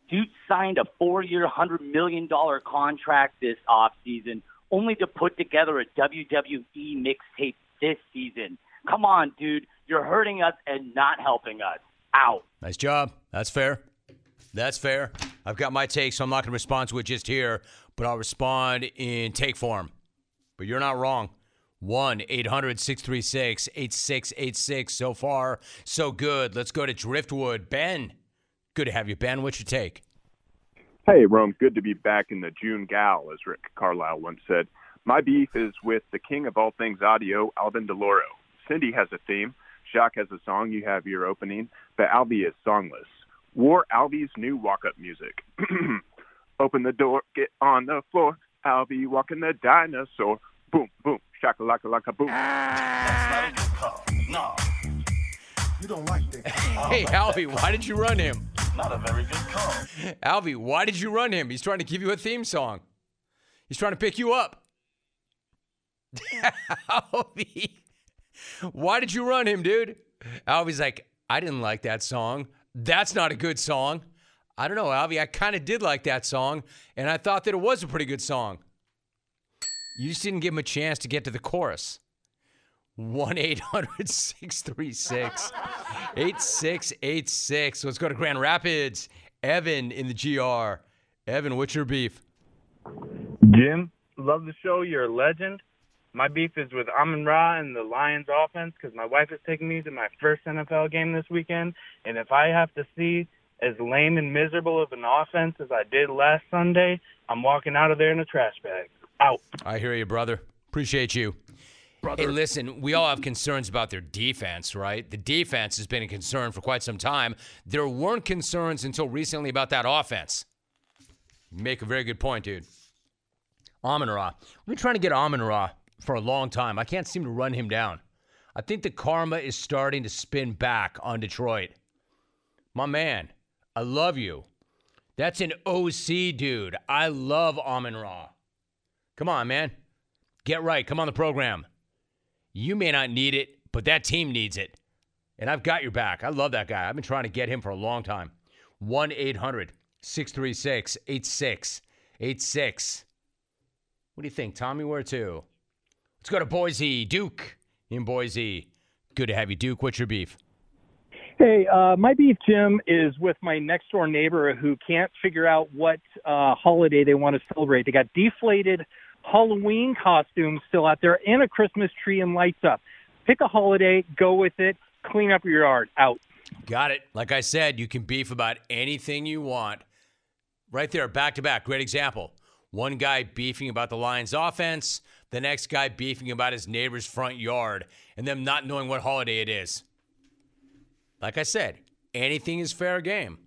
Dude signed a four year, $100 million contract this offseason, only to put together a WWE mixtape this season. Come on, dude. You're hurting us and not helping us. Out. Nice job. That's fair. That's fair. I've got my take, so I'm not going to respond to it just here, but I'll respond in take form. But you're not wrong. 1 800 636 8686. So far, so good. Let's go to Driftwood. Ben, good to have you, Ben. What's your take? Hey, Rome. Good to be back in the June gal, as Rick Carlisle once said. My beef is with the king of all things audio, Alvin Delloro. Cindy has a theme. Jacques has a song. You have your opening. But Albie is songless. War Albie's new walk up music. (clears throat) Open the door, get on the floor. Albie walking the dinosaur. Boom, boom, shaka laka laka boom. That's not a good call. No. You don't like that. (laughs) Hey, Albie, why did you run him? Not a very good call. Albie, why did you run him? He's trying to give you a theme song. He's trying to pick you up. (laughs) Albie, why did you run him, dude? Albie's like, I didn't like that song. That's not a good song. I don't know, Albie. I kind of did like that song, and I thought that it was a pretty good song. You just didn't give him a chance to get to the chorus. 1 800 636 8686. Let's go to Grand Rapids. Evan in the GR. Evan, what's your beef? Jim, love the show. You're a legend. My beef is with Amon Ra and the Lions offense because my wife is taking me to my first NFL game this weekend, and if I have to see as lame and miserable of an offense as I did last Sunday, I'm walking out of there in a trash bag. Out. I hear you, brother. Appreciate you. Hey, listen, we all have concerns about their defense, right? The defense has been a concern for quite some time. There weren't concerns until recently about that offense. You make a very good point, dude. Amon Ra. We're trying to get Amon Ra for a long time. I can't seem to run him down. I think the karma is starting to spin back on Detroit. My man, I love you. That's an OC dude. I love Amon Ra. Come on, man. Get right. Come on the program. You may not need it, but that team needs it. And I've got your back. I love that guy. I've been trying to get him for a long time. 1 800 636 8686. What do you think, Tommy? Where to? Let's go to Boise. Duke in Boise. Good to have you, Duke. What's your beef? Hey, uh, my beef, Jim, is with my next door neighbor who can't figure out what uh, holiday they want to celebrate. They got deflated Halloween costumes still out there and a Christmas tree and lights up. Pick a holiday, go with it, clean up your yard. Out. Got it. Like I said, you can beef about anything you want. Right there, back to back. Great example. One guy beefing about the Lions offense, the next guy beefing about his neighbor's front yard, and them not knowing what holiday it is. Like I said, anything is fair game,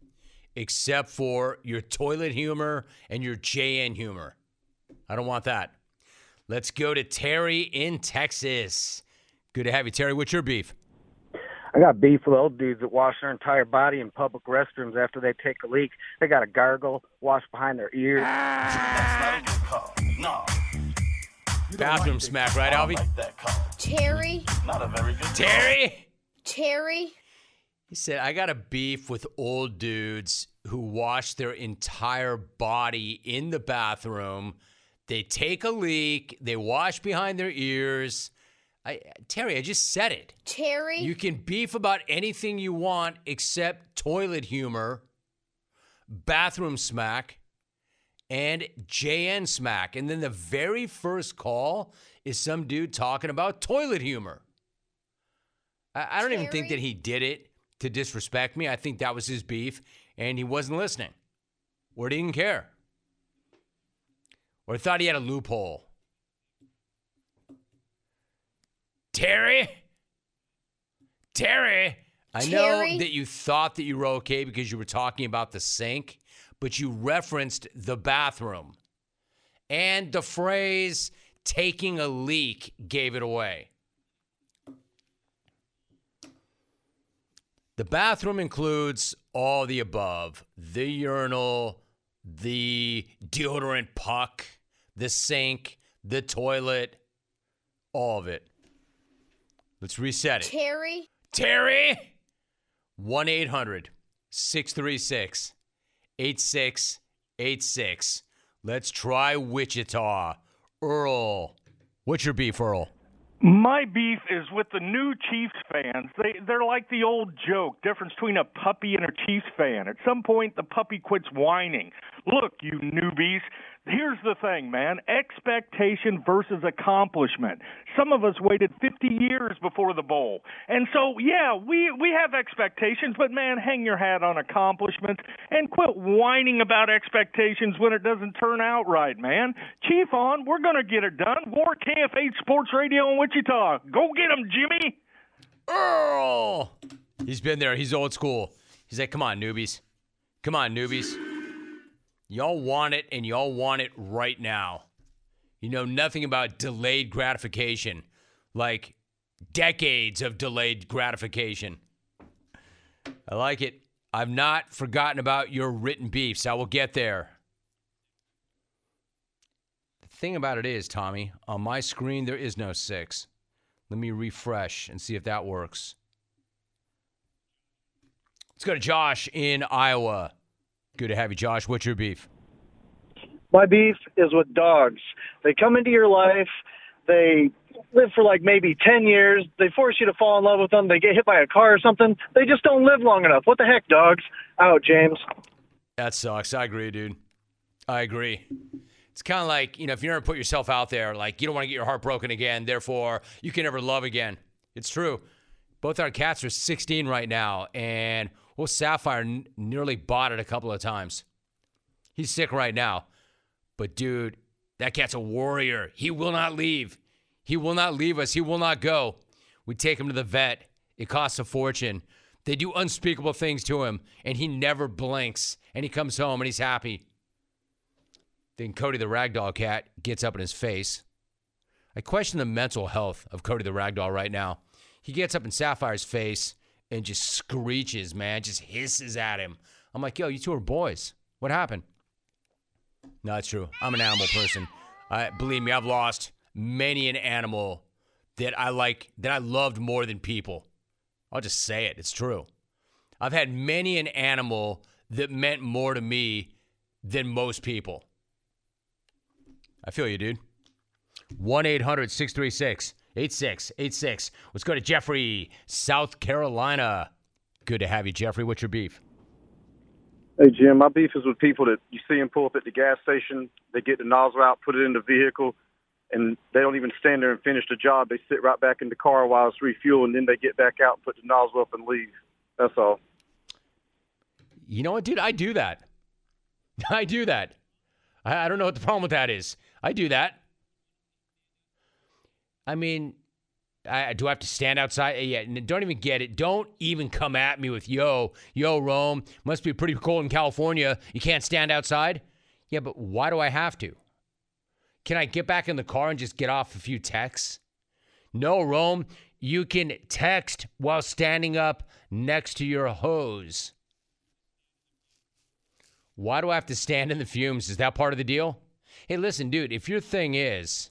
except for your toilet humor and your JN humor. I don't want that. Let's go to Terry in Texas. Good to have you, Terry. What's your beef? I got beef with old dudes that wash their entire body in public restrooms after they take a leak. They got a gargle, wash behind their ears. Ah! No. Bathroom smack, right, Albie? Terry. Not a very good Terry? Terry. He said, I got a beef with old dudes who wash their entire body in the bathroom. They take a leak, they wash behind their ears. I, Terry, I just said it. Terry. You can beef about anything you want except toilet humor, bathroom smack, and JN smack. And then the very first call is some dude talking about toilet humor. I, I don't even think that he did it to disrespect me. I think that was his beef, and he wasn't listening or didn't care or thought he had a loophole. Terry? Terry? I know Terry? that you thought that you were okay because you were talking about the sink, but you referenced the bathroom. And the phrase taking a leak gave it away. The bathroom includes all the above the urinal, the deodorant puck, the sink, the toilet, all of it. Let's reset it. Terry. Terry? 1 800 636 8686. Let's try Wichita. Earl. What's your beef, Earl? My beef is with the new Chiefs fans. They they're like the old joke, difference between a puppy and a Chiefs fan. At some point the puppy quits whining. Look, you newbies, here's the thing, man. Expectation versus accomplishment. Some of us waited 50 years before the bowl. And so, yeah, we we have expectations, but man, hang your hat on accomplishments and quit whining about expectations when it doesn't turn out right, man. Chief on, we're going to get it done. War KFH Sports Radio in Wichita. Go get 'em, Jimmy. Earl. He's been there. He's old school. He's like, come on, newbies. Come on, newbies. Y'all want it, and y'all want it right now. You know nothing about delayed gratification, like decades of delayed gratification. I like it. I've not forgotten about your written beefs. I will get there. The thing about it is, Tommy, on my screen, there is no six. Let me refresh and see if that works. Let's go to Josh in Iowa. Good to have you, Josh. What's your beef? My beef is with dogs. They come into your life, they live for like maybe 10 years, they force you to fall in love with them, they get hit by a car or something. They just don't live long enough. What the heck, dogs? Out, James. That sucks. I agree, dude. I agree. It's kind of like, you know, if you never put yourself out there, like you don't want to get your heart broken again, therefore you can never love again. It's true. Both our cats are 16 right now, and well, Sapphire n- nearly bought it a couple of times. He's sick right now. But dude, that cat's a warrior. He will not leave. He will not leave us. He will not go. We take him to the vet. It costs a fortune. They do unspeakable things to him, and he never blinks. And he comes home and he's happy. Then Cody the Ragdoll cat gets up in his face. I question the mental health of Cody the Ragdoll right now. He gets up in Sapphire's face and just screeches, man, just hisses at him. I'm like, yo, you two are boys. What happened? No, true. I'm an animal person. I believe me, I've lost many an animal that I like that I loved more than people. I'll just say it. It's true. I've had many an animal that meant more to me than most people. I feel you, dude. 1 800 636 8686. Let's go to Jeffrey, South Carolina. Good to have you, Jeffrey. What's your beef? Hey Jim, my beef is with people that you see them pull up at the gas station. They get the nozzle out, put it in the vehicle, and they don't even stand there and finish the job. They sit right back in the car while it's refueling, and then they get back out and put the nozzle up and leave. That's all. You know what, dude? I do that. (laughs) I do that. I, I don't know what the problem with that is. I do that. I mean, I, do I have to stand outside? Yeah, don't even get it. Don't even come at me with yo, yo, Rome. Must be pretty cold in California. You can't stand outside. Yeah, but why do I have to? Can I get back in the car and just get off a few texts? No, Rome. You can text while standing up next to your hose. Why do I have to stand in the fumes? Is that part of the deal? Hey, listen, dude, if your thing is,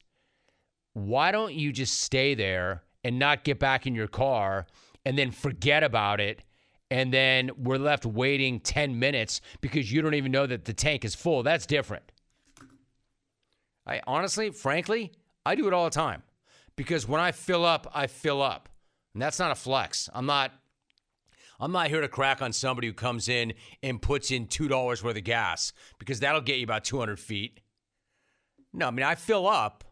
why don't you just stay there and not get back in your car and then forget about it? And then we're left waiting 10 minutes because you don't even know that the tank is full. That's different. I honestly, frankly, I do it all the time because when I fill up, I fill up. And that's not a flex. I'm not I'm not here to crack on somebody who comes in and puts in $2 worth of gas because that'll get you about 200 feet. No, I mean, I fill up,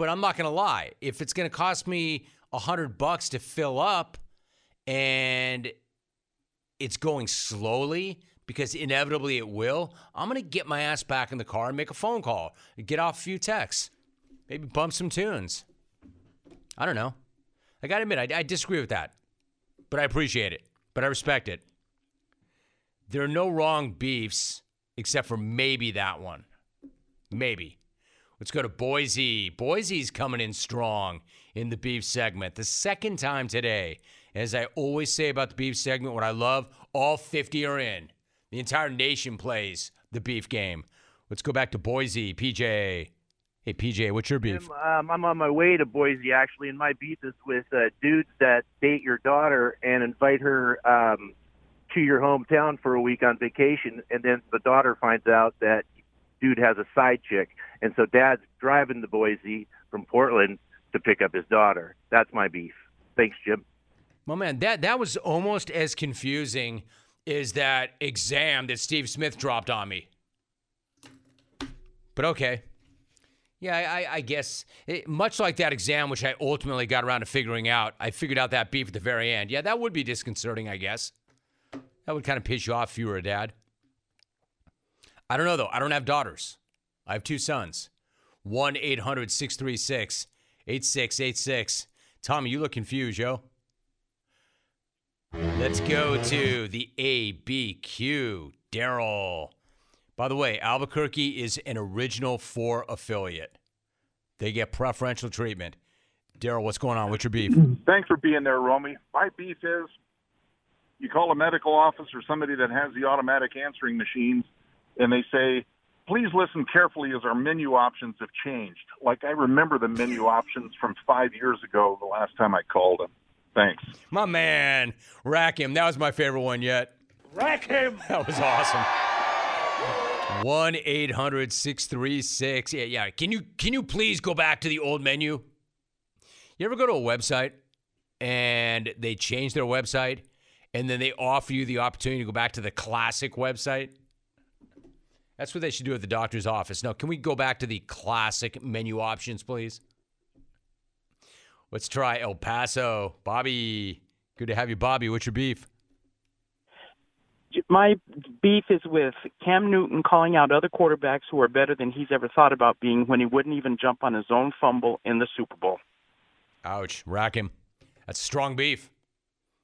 but I'm not to lie. If it's to cost me a 100 bucks to fill up and it's going slowly because inevitably it will, I'm to get my ass back in the car and make a phone call, get off a few texts, maybe bump some tunes. I don't know. I got to admit, I, I disagree with that, but I appreciate it, but I respect it. There are no wrong beefs except for maybe that one. Maybe. Let's go to Boise. Boise's coming in strong in the beef segment. The second time today. As I always say about the beef segment, what I love, all 50 are in. The entire nation plays the beef game. Let's go back to Boise. PJ. Hey, PJ, what's your beef? Um, I'm on my way to Boise actually, and my beef is with uh, dudes that date your daughter and invite her um, to your hometown for a week on vacation, and then the daughter finds out that dude has a side chick, and so dad's driving to Boise from Portland to pick up his daughter. That's my beef. Thanks, Jim. My man, that that was almost as confusing as that exam that Steve Smith dropped on me. But okay. Yeah, I, I guess it, much like that exam, which I ultimately got around to figuring out, I figured out that beef at the very end. Yeah, that would be disconcerting, I guess. That would kind of piss you off if you were a dad. I don't know, though. I don't have daughters. I have two sons. 1 800 636 8686. Tommy, you look confused, yo. Let's go to the ABQ. Daryl. By the way, Albuquerque is an Original 4 affiliate. They get preferential treatment. Daryl, what's going on? What's your beef? Thanks for being there, Romy. My beef is you call a medical office or somebody that has the automatic answering machines, and they say, please listen carefully as our menu options have changed. Like I remember the menu (laughs) options from five years ago, the last time I called them. Thanks. My man, Rack him. That was my favorite one yet. Rack him. (laughs) That was awesome. 1 800 636. Yeah, yeah. Can you, can you please go back to the old menu? You ever go to a website and they change their website and then they offer you the opportunity to go back to the classic website? That's what they should do at the doctor's office. Now, can we go back to the classic menu options, please? Let's try El Paso. Bobby, good to have you, Bobby. What's your beef? My beef is with Cam Newton calling out other quarterbacks who are better than he's ever thought about being when he wouldn't even jump on his own fumble in the Super Bowl. Ouch. Rack him. That's strong beef.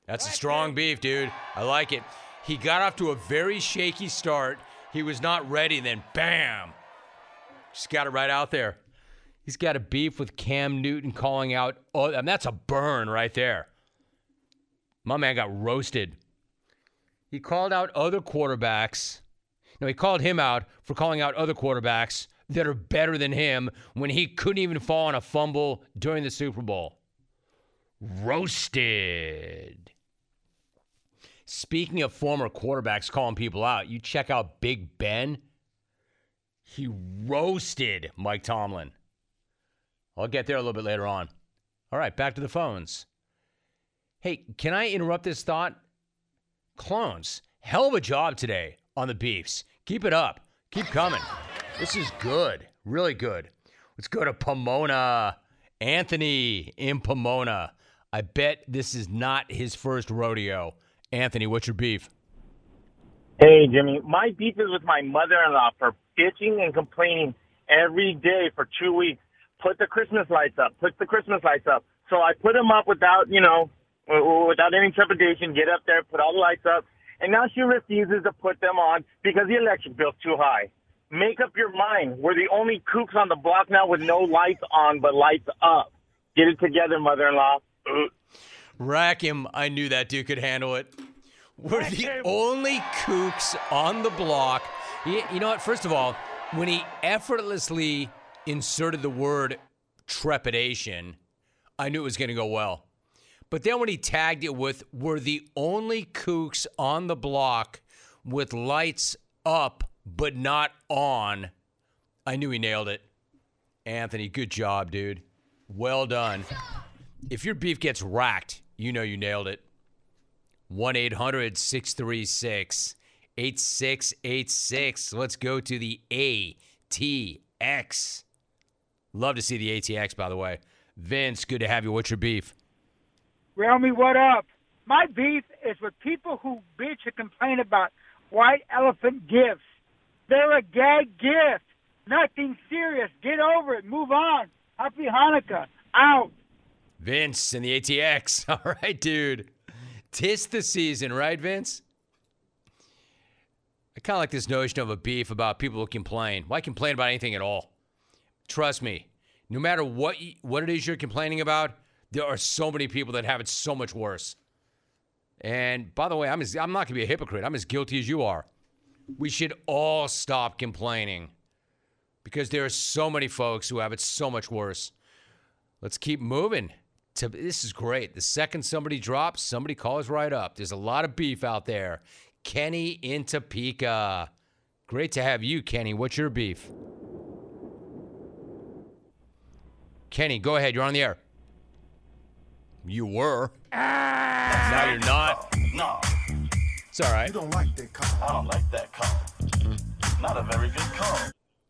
That's a strong beef, dude. I like it. He got off to a very shaky start. He was not ready, then bam. Just got it right out there. He's got a beef with Cam Newton calling out. Oh, and that's a burn right there. My man got roasted. He called out other quarterbacks. No, he called him out for calling out other quarterbacks that are better than him when he couldn't even fall on a fumble during the Super Bowl. Roasted. Speaking of former quarterbacks calling people out, you check out Big Ben. He roasted Mike Tomlin. I'll get there a little bit later on. All right, back to the phones. Hey, can I interrupt this thought? Clones, hell of a job today on the beefs. Keep it up. Keep coming. This is good. Really good. Let's go to Pomona. Anthony in Pomona. I bet this is not his first rodeo. Anthony, what's your beef? Hey, Jimmy. My beef is with my mother-in-law for bitching and complaining every day for two weeks. Put the Christmas lights up. Put the Christmas lights up. So I put them up without, you know, without any trepidation. Get up there, put all the lights up, and now she refuses to put them on because the electric bill's too high. Make up your mind. We're the only kooks on the block now with no lights on but lights up. Get it together, mother-in-law. Rack him. I knew that dude could handle it. We're the only kooks on the block. You, you know what? First of all, when he effortlessly inserted the word trepidation, I knew it was going to go well. But then when he tagged it with, we're the only kooks on the block with lights up but not on, I knew he nailed it. Anthony, good job, dude. Well done. If your beef gets racked, you know you nailed it. 1 800 636 8686. Let's go to the ATX. Love to see the ATX, by the way. Vince, good to have you. What's your beef? Realmy, what up? My beef is with people who bitch and complain about white elephant gifts. They're a gag gift. Nothing serious. Get over it. Move on. Happy Hanukkah. Out. Vince and the ATX. (laughs) All right, dude. Tis the season, right, Vince? I kind of like this notion of a beef about people who complain. Why complain about anything at all? Trust me, no matter what you, what it is you're complaining about, there are so many people that have it so much worse. And by the way, I'm as, I'm not going to be a hypocrite. I'm as guilty as you are. We should all stop complaining because there are so many folks who have it so much worse. Let's keep moving. To, this is great. The second somebody drops, somebody calls right up. There's a lot of beef out there. Kenny in Topeka. Great to have you, Kenny. What's your beef? Kenny, go ahead. You're on the air. You were. Ah, Now you're not. No. It's all right. You don't like that call. I don't like that call. Not a very good call.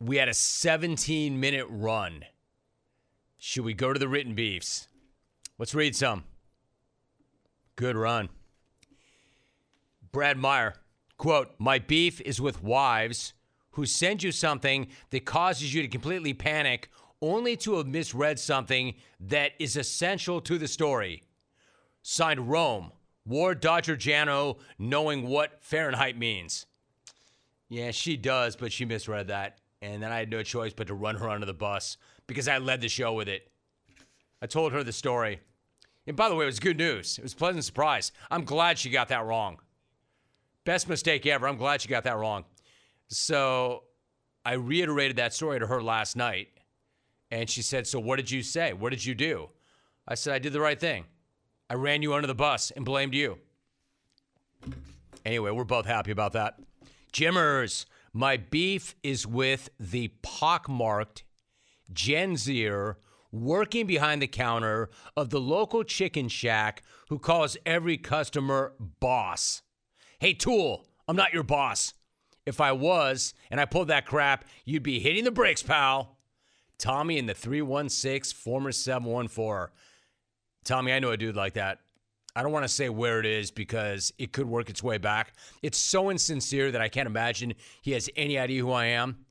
We had a 17 minute run. Should we go to the written beefs? Let's read some. Good run. Brad Meyer, quote, My beef is with wives who send you something that causes you to completely panic only to have misread something that is essential to the story. Signed Rome, War Dodger Jano, knowing what Fahrenheit means. Yeah, she does, but she misread that. And then I had no choice but to run her under the bus because I led the show with it. I told her the story. And by the way, it was good news. It was a pleasant surprise. I'm glad she got that wrong. Best mistake ever. I'm glad she got that wrong. So I reiterated that story to her last night. And she said, So what did you say? What did you do? I said, I did the right thing. I ran you under the bus and blamed you. Anyway, we're both happy about that. Jimmers, my beef is with the pockmarked Gen Zer working behind the counter of the local chicken shack who calls every customer boss. Hey, Tool, I'm not your boss. If I was and I pulled that crap, you'd be hitting the brakes, pal. Tommy in the 316, former 714. Tommy, I know a dude like that. I don't want to say where it is because it could work its way back. It's so insincere that I can't imagine he has any idea who I am.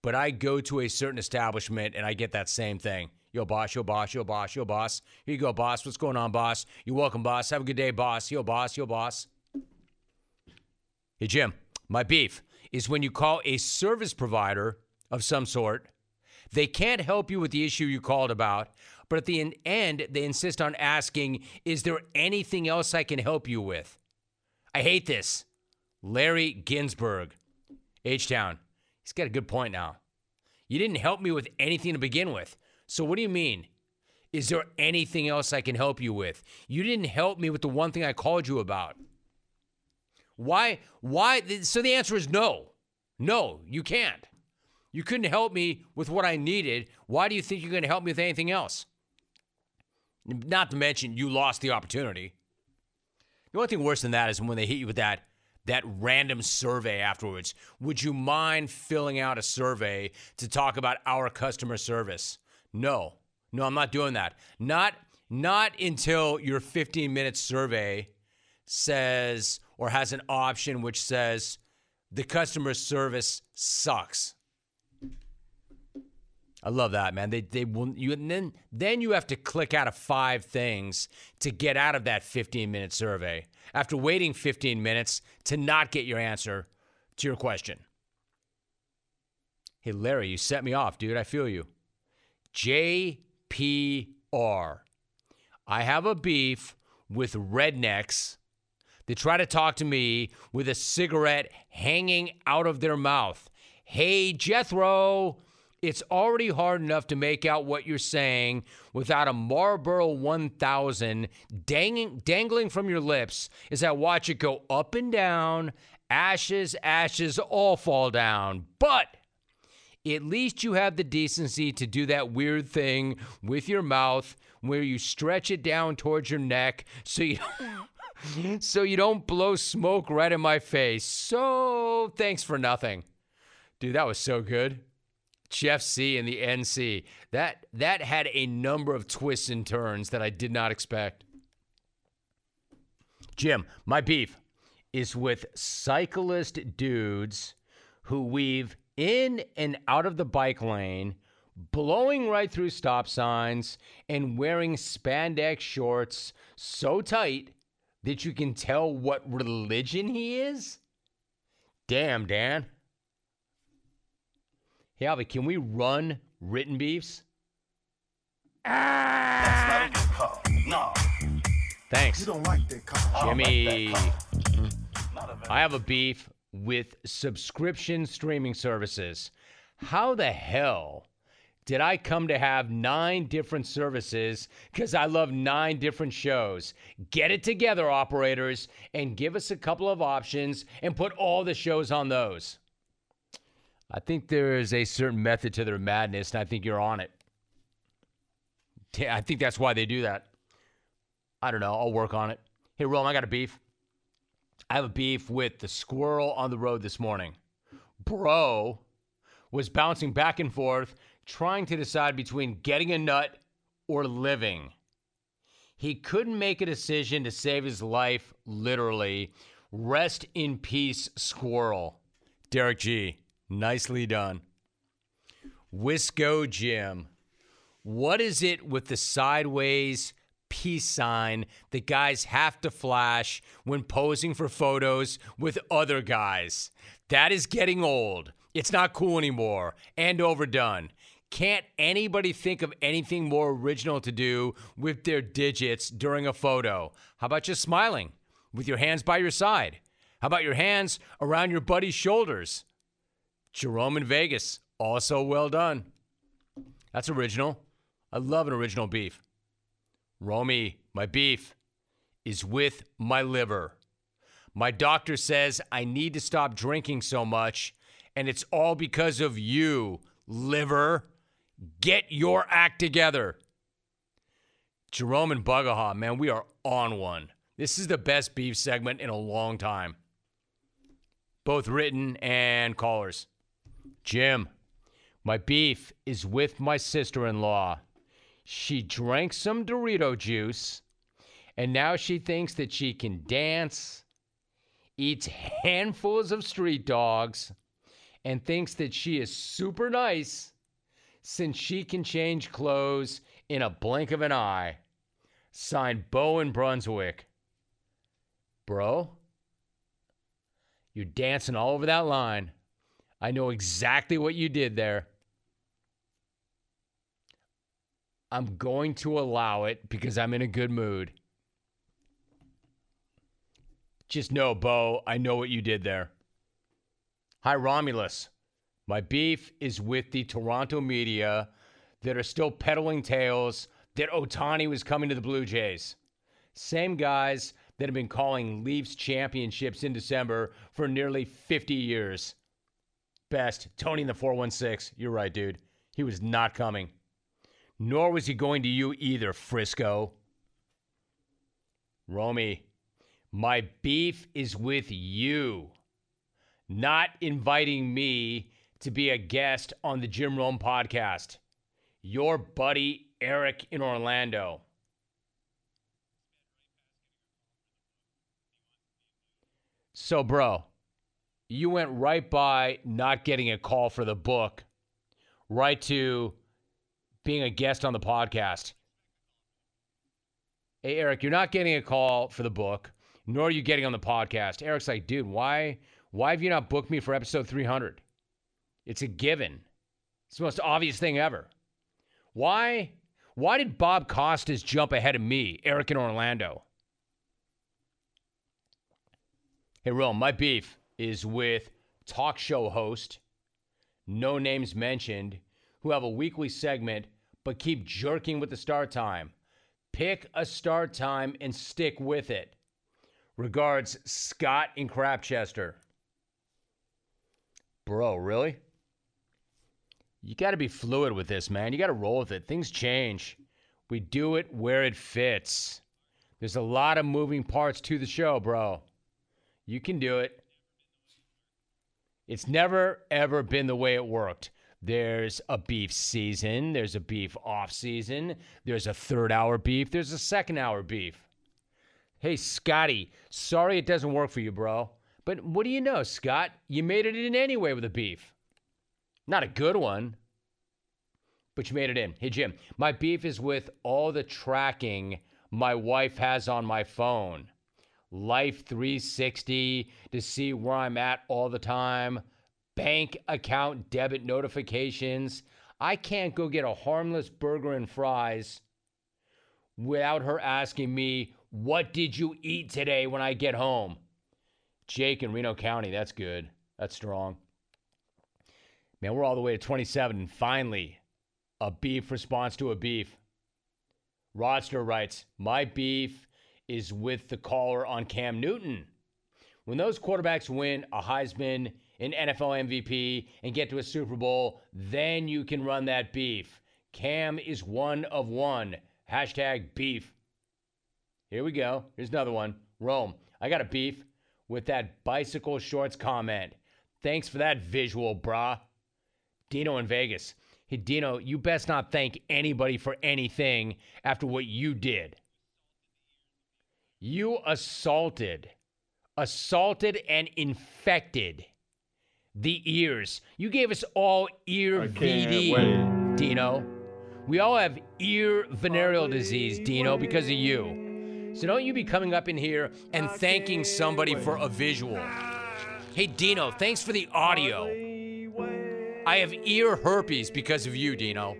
But I go to a certain establishment and I get that same thing. Yo, boss, yo, boss, yo, boss, yo, boss. Here you go, boss. What's going on, boss? You're welcome, boss. Have a good day, boss. Yo, boss, yo, boss. Hey, Jim, my beef is when you call a service provider of some sort. They can't help you with the issue you called about, but at the end, they insist on asking, Is there anything else I can help you with? I hate this. Larry Ginsburg, H Town. He's got a good point now. You didn't help me with anything to begin with. So what do you mean? Is there anything else I can help you with? You didn't help me with the one thing I called you about. Why? Why? So the answer is no. No, you can't. You couldn't help me with what I needed. Why do you think you're going to help me with anything else? Not to mention, you lost the opportunity. The only thing worse than that is when they hit you with that that random survey afterwards. Would you mind filling out a survey to talk about our customer service? No. No, I'm not doing that. Not not until your 15 minute survey says or has an option which says the customer service sucks. I love that, man. They they will you and then then you have to click out of five things to get out of that 15 minute survey. After waiting 15 minutes to not get your answer to your question. Hey Larry, you set me off, dude. I feel you. JPR. I have a beef with rednecks they try to talk to me with a cigarette hanging out of their mouth. Hey, Jethro, it's already hard enough to make out what you're saying without a Marlboro 1000 dangling, dangling from your lips as I watch it go up and down, ashes, ashes, all fall down. But at least you have the decency to do that weird thing with your mouth where you stretch it down towards your neck so you (laughs) so you don't blow smoke right in my face. So thanks for nothing. Dude, that was so good. Jeff C and the NC. That that had a number of twists and turns that I did not expect. Jim, my beef is with cyclist dudes who weave in and out of the bike lane, blowing right through stop signs and wearing spandex shorts so tight that you can tell what religion he is? Damn, Dan. Hey, Albie, can we run written beefs? That's not a good call. No. Thanks. You don't like that call. Jimmy. I, like that I have a beef with subscription streaming services. How the hell did I come to have nine different services because I love nine different shows. Get it together, operators, and give us a couple of options and put all the shows on those. I think there is a certain method to their madness, and I think you're on it. I think that's why they do that. I don't know. I'll work on it. Hey, Rome, I got a beef. I have a beef with the squirrel on the road this morning. Bro was bouncing back and forth trying to decide between getting a nut or living. He couldn't make a decision to save his life, literally. Rest in peace, squirrel. Derek G. Nicely done. Wisco Jim. What is it with the sideways peace sign that guys have to flash when posing for photos with other guys? That is getting old. It's not cool anymore and overdone. Can't anybody think of anything more original to do with their digits during a photo? How about just smiling with your hands by your side? How about your hands around your buddy's shoulders? Jerome in Vegas, also well done. That's original. I love an original beef. Romy, my beef is with my liver. My doctor says I need to stop drinking so much, and it's all because of you, liver. Get your act together. Jerome and Bugaha, man, we are on one. This is the best beef segment in a long time. both written and callers. Jim, my beef is with my sister in law. She drank some Dorito juice, and now she thinks that she can dance, eats handfuls of street dogs, and thinks that she is super nice since she can change clothes in a blink of an eye. Signed Bo in Brunswick. Bro, you're dancing all over that line. I know exactly what you did there. I'm going to allow it because I'm in a good mood. Just know, Bo, I know what you did there. Hi, Romulus. My beef is with the Toronto media that are still peddling tales that Ohtani was coming to the Blue Jays. Same guys that have been calling Leafs championships in December for nearly 50 years. Best, Tony in the 416. You're right, dude. He was not coming. Nor was he going to you either, Frisco. Romy, my beef is with you, not inviting me to be a guest on the Jim Rome podcast. Your buddy Eric in Orlando. So, bro, you went right by not getting a call for the book, right to being a guest on the podcast. Hey, Eric, you're not getting a call for the book, nor are you getting on the podcast. Eric's like, dude, why, why have you not booked me for episode 300? It's a given. It's the most obvious thing ever. Why, why did Bob Costas jump ahead of me, Eric in Orlando? Hey, Rome, my beef is with talk show host, no names mentioned, who have a weekly segment but keep jerking with the start time. Pick a start time and stick with it. Regards, Scott in Crapchester. Bro, really? You got to be fluid with this, man. You got to roll with it. Things change. We do it where it fits. There's a lot of moving parts to the show, bro. You can do it. It's never, ever been the way it worked. There's a beef season, there's a beef off season, there's a third hour beef, there's a second hour beef. Hey, Scotty, sorry it doesn't work for you, bro. But what do you know, Scott? You made it in anyway with a beef. Not a good one, but you made it in. Hey, Jim, my beef is with all the tracking my wife has on my phone. Life 360 to see where I'm at all the time, bank account debit notifications. I can't go get a harmless burger and fries without her asking me, What did you eat today when I get home? Jake in Reno County, that's good. That's strong. Man, we're all the way to 27, and finally, a beef response to a beef. Rodster writes, My beef is with the caller on Cam Newton. When those quarterbacks win a Heisman, an NFL MVP, and get to a Super Bowl, then you can run that beef. Cam is one of one. Hashtag beef. Here we go. Here's another one. Rome. I got a beef with that bicycle shorts comment. Thanks for that visual, brah. Dino in Vegas. Hey, Dino, you best not thank anybody for anything after what you did. You assaulted, assaulted and infected the ears. You gave us all ear VD. Dino. We all have ear venereal disease, Dino, because of you. So don't you be coming up in here and thanking somebody for a visual. Hey, Dino, thanks for the audio. I have ear herpes because of you, Dino.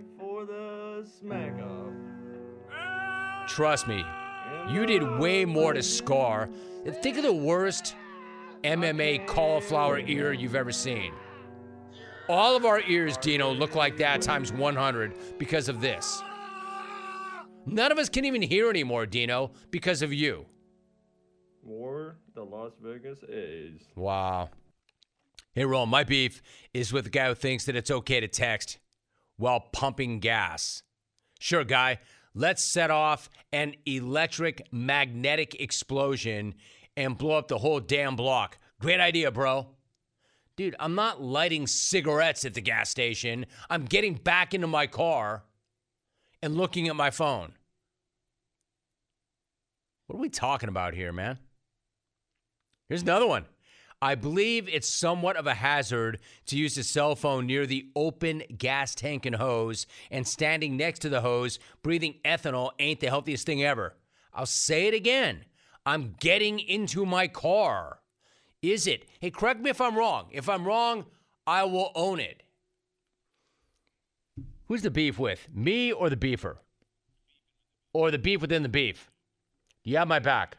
Trust me, you did way more to scar. Think of the worst MMA cauliflower ear you've ever seen. All of our ears, Dino, look like that times 100 because of this. None of us can even hear anymore, Dino, because of you. Or the Las Vegas A's. Wow. Hey, Roll, my beef is with the guy who thinks that it's okay to text while pumping gas. Sure, guy, let's set off an electric magnetic explosion and blow up the whole damn block. Great idea, bro. Dude, I'm not lighting cigarettes at the gas station. I'm getting back into my car and looking at my phone. What are we talking about here, man? Here's another one. I believe it's somewhat of a hazard to use a cell phone near the open gas tank and hose, and standing next to the hose, breathing ethanol ain't the healthiest thing ever. I'll say it again. I'm getting into my car. Is it? Hey, correct me if I'm wrong. If I'm wrong, I will own it. Who's the beef with? Me or the beefer? Or the beef within the beef? You have my back?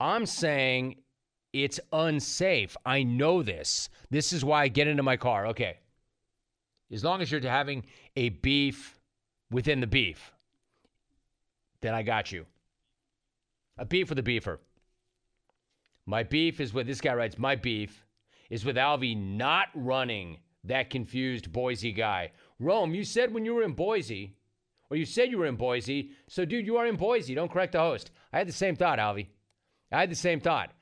I'm saying it's unsafe. I know this. This is why I get into my car. Okay. As long as you're having a beef within the beef, then I got you. A beef with a beefer. My beef is with this guy writes, My beef is with Albie not running that confused Boise guy. Rome, you said when you were in Boise, or you said you were in Boise, so dude, you are in Boise. Don't correct the host. I had the same thought, Albie. I had the same thought.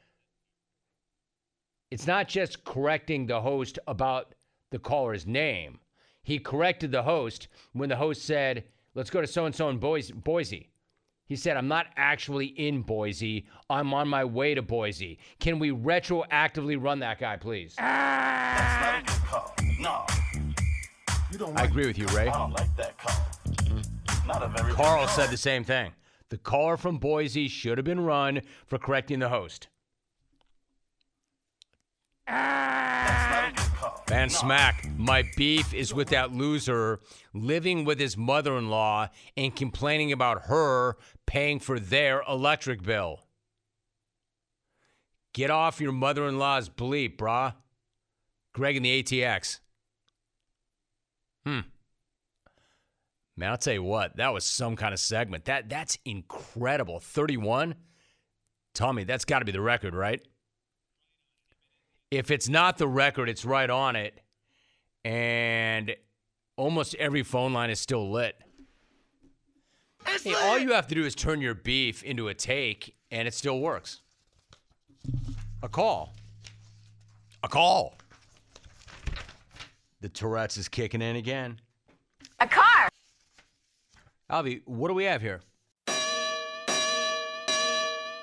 It's not just correcting the host about the caller's name. He corrected the host when the host said, Let's go to so and so in Boise. He said, I'm not actually in Boise. I'm on my way to Boise. Can we retroactively run that guy, please? That's not a good call. No. You don't I agree with you, Ray. I don't like that call. Not a very good Carl call. said the same thing. The caller from Boise should have been run for correcting the host. Van Smack, my beef is with that loser living with his mother in law and complaining about her paying for their electric bill. Get off your mother in law's bleep, brah. Greg in the ATX. Hmm. Man, I'll tell you what, that was some kind of segment. That that's incredible. 31? Tommy, that's got to be the record, right? If it's not the record, it's right on it. And almost every phone line is still lit. Hey, all you have to do is turn your beef into a take, and it still works. A call. A call. The Tourette's is kicking in again. A car. Albie, what do we have here?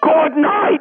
Good night now.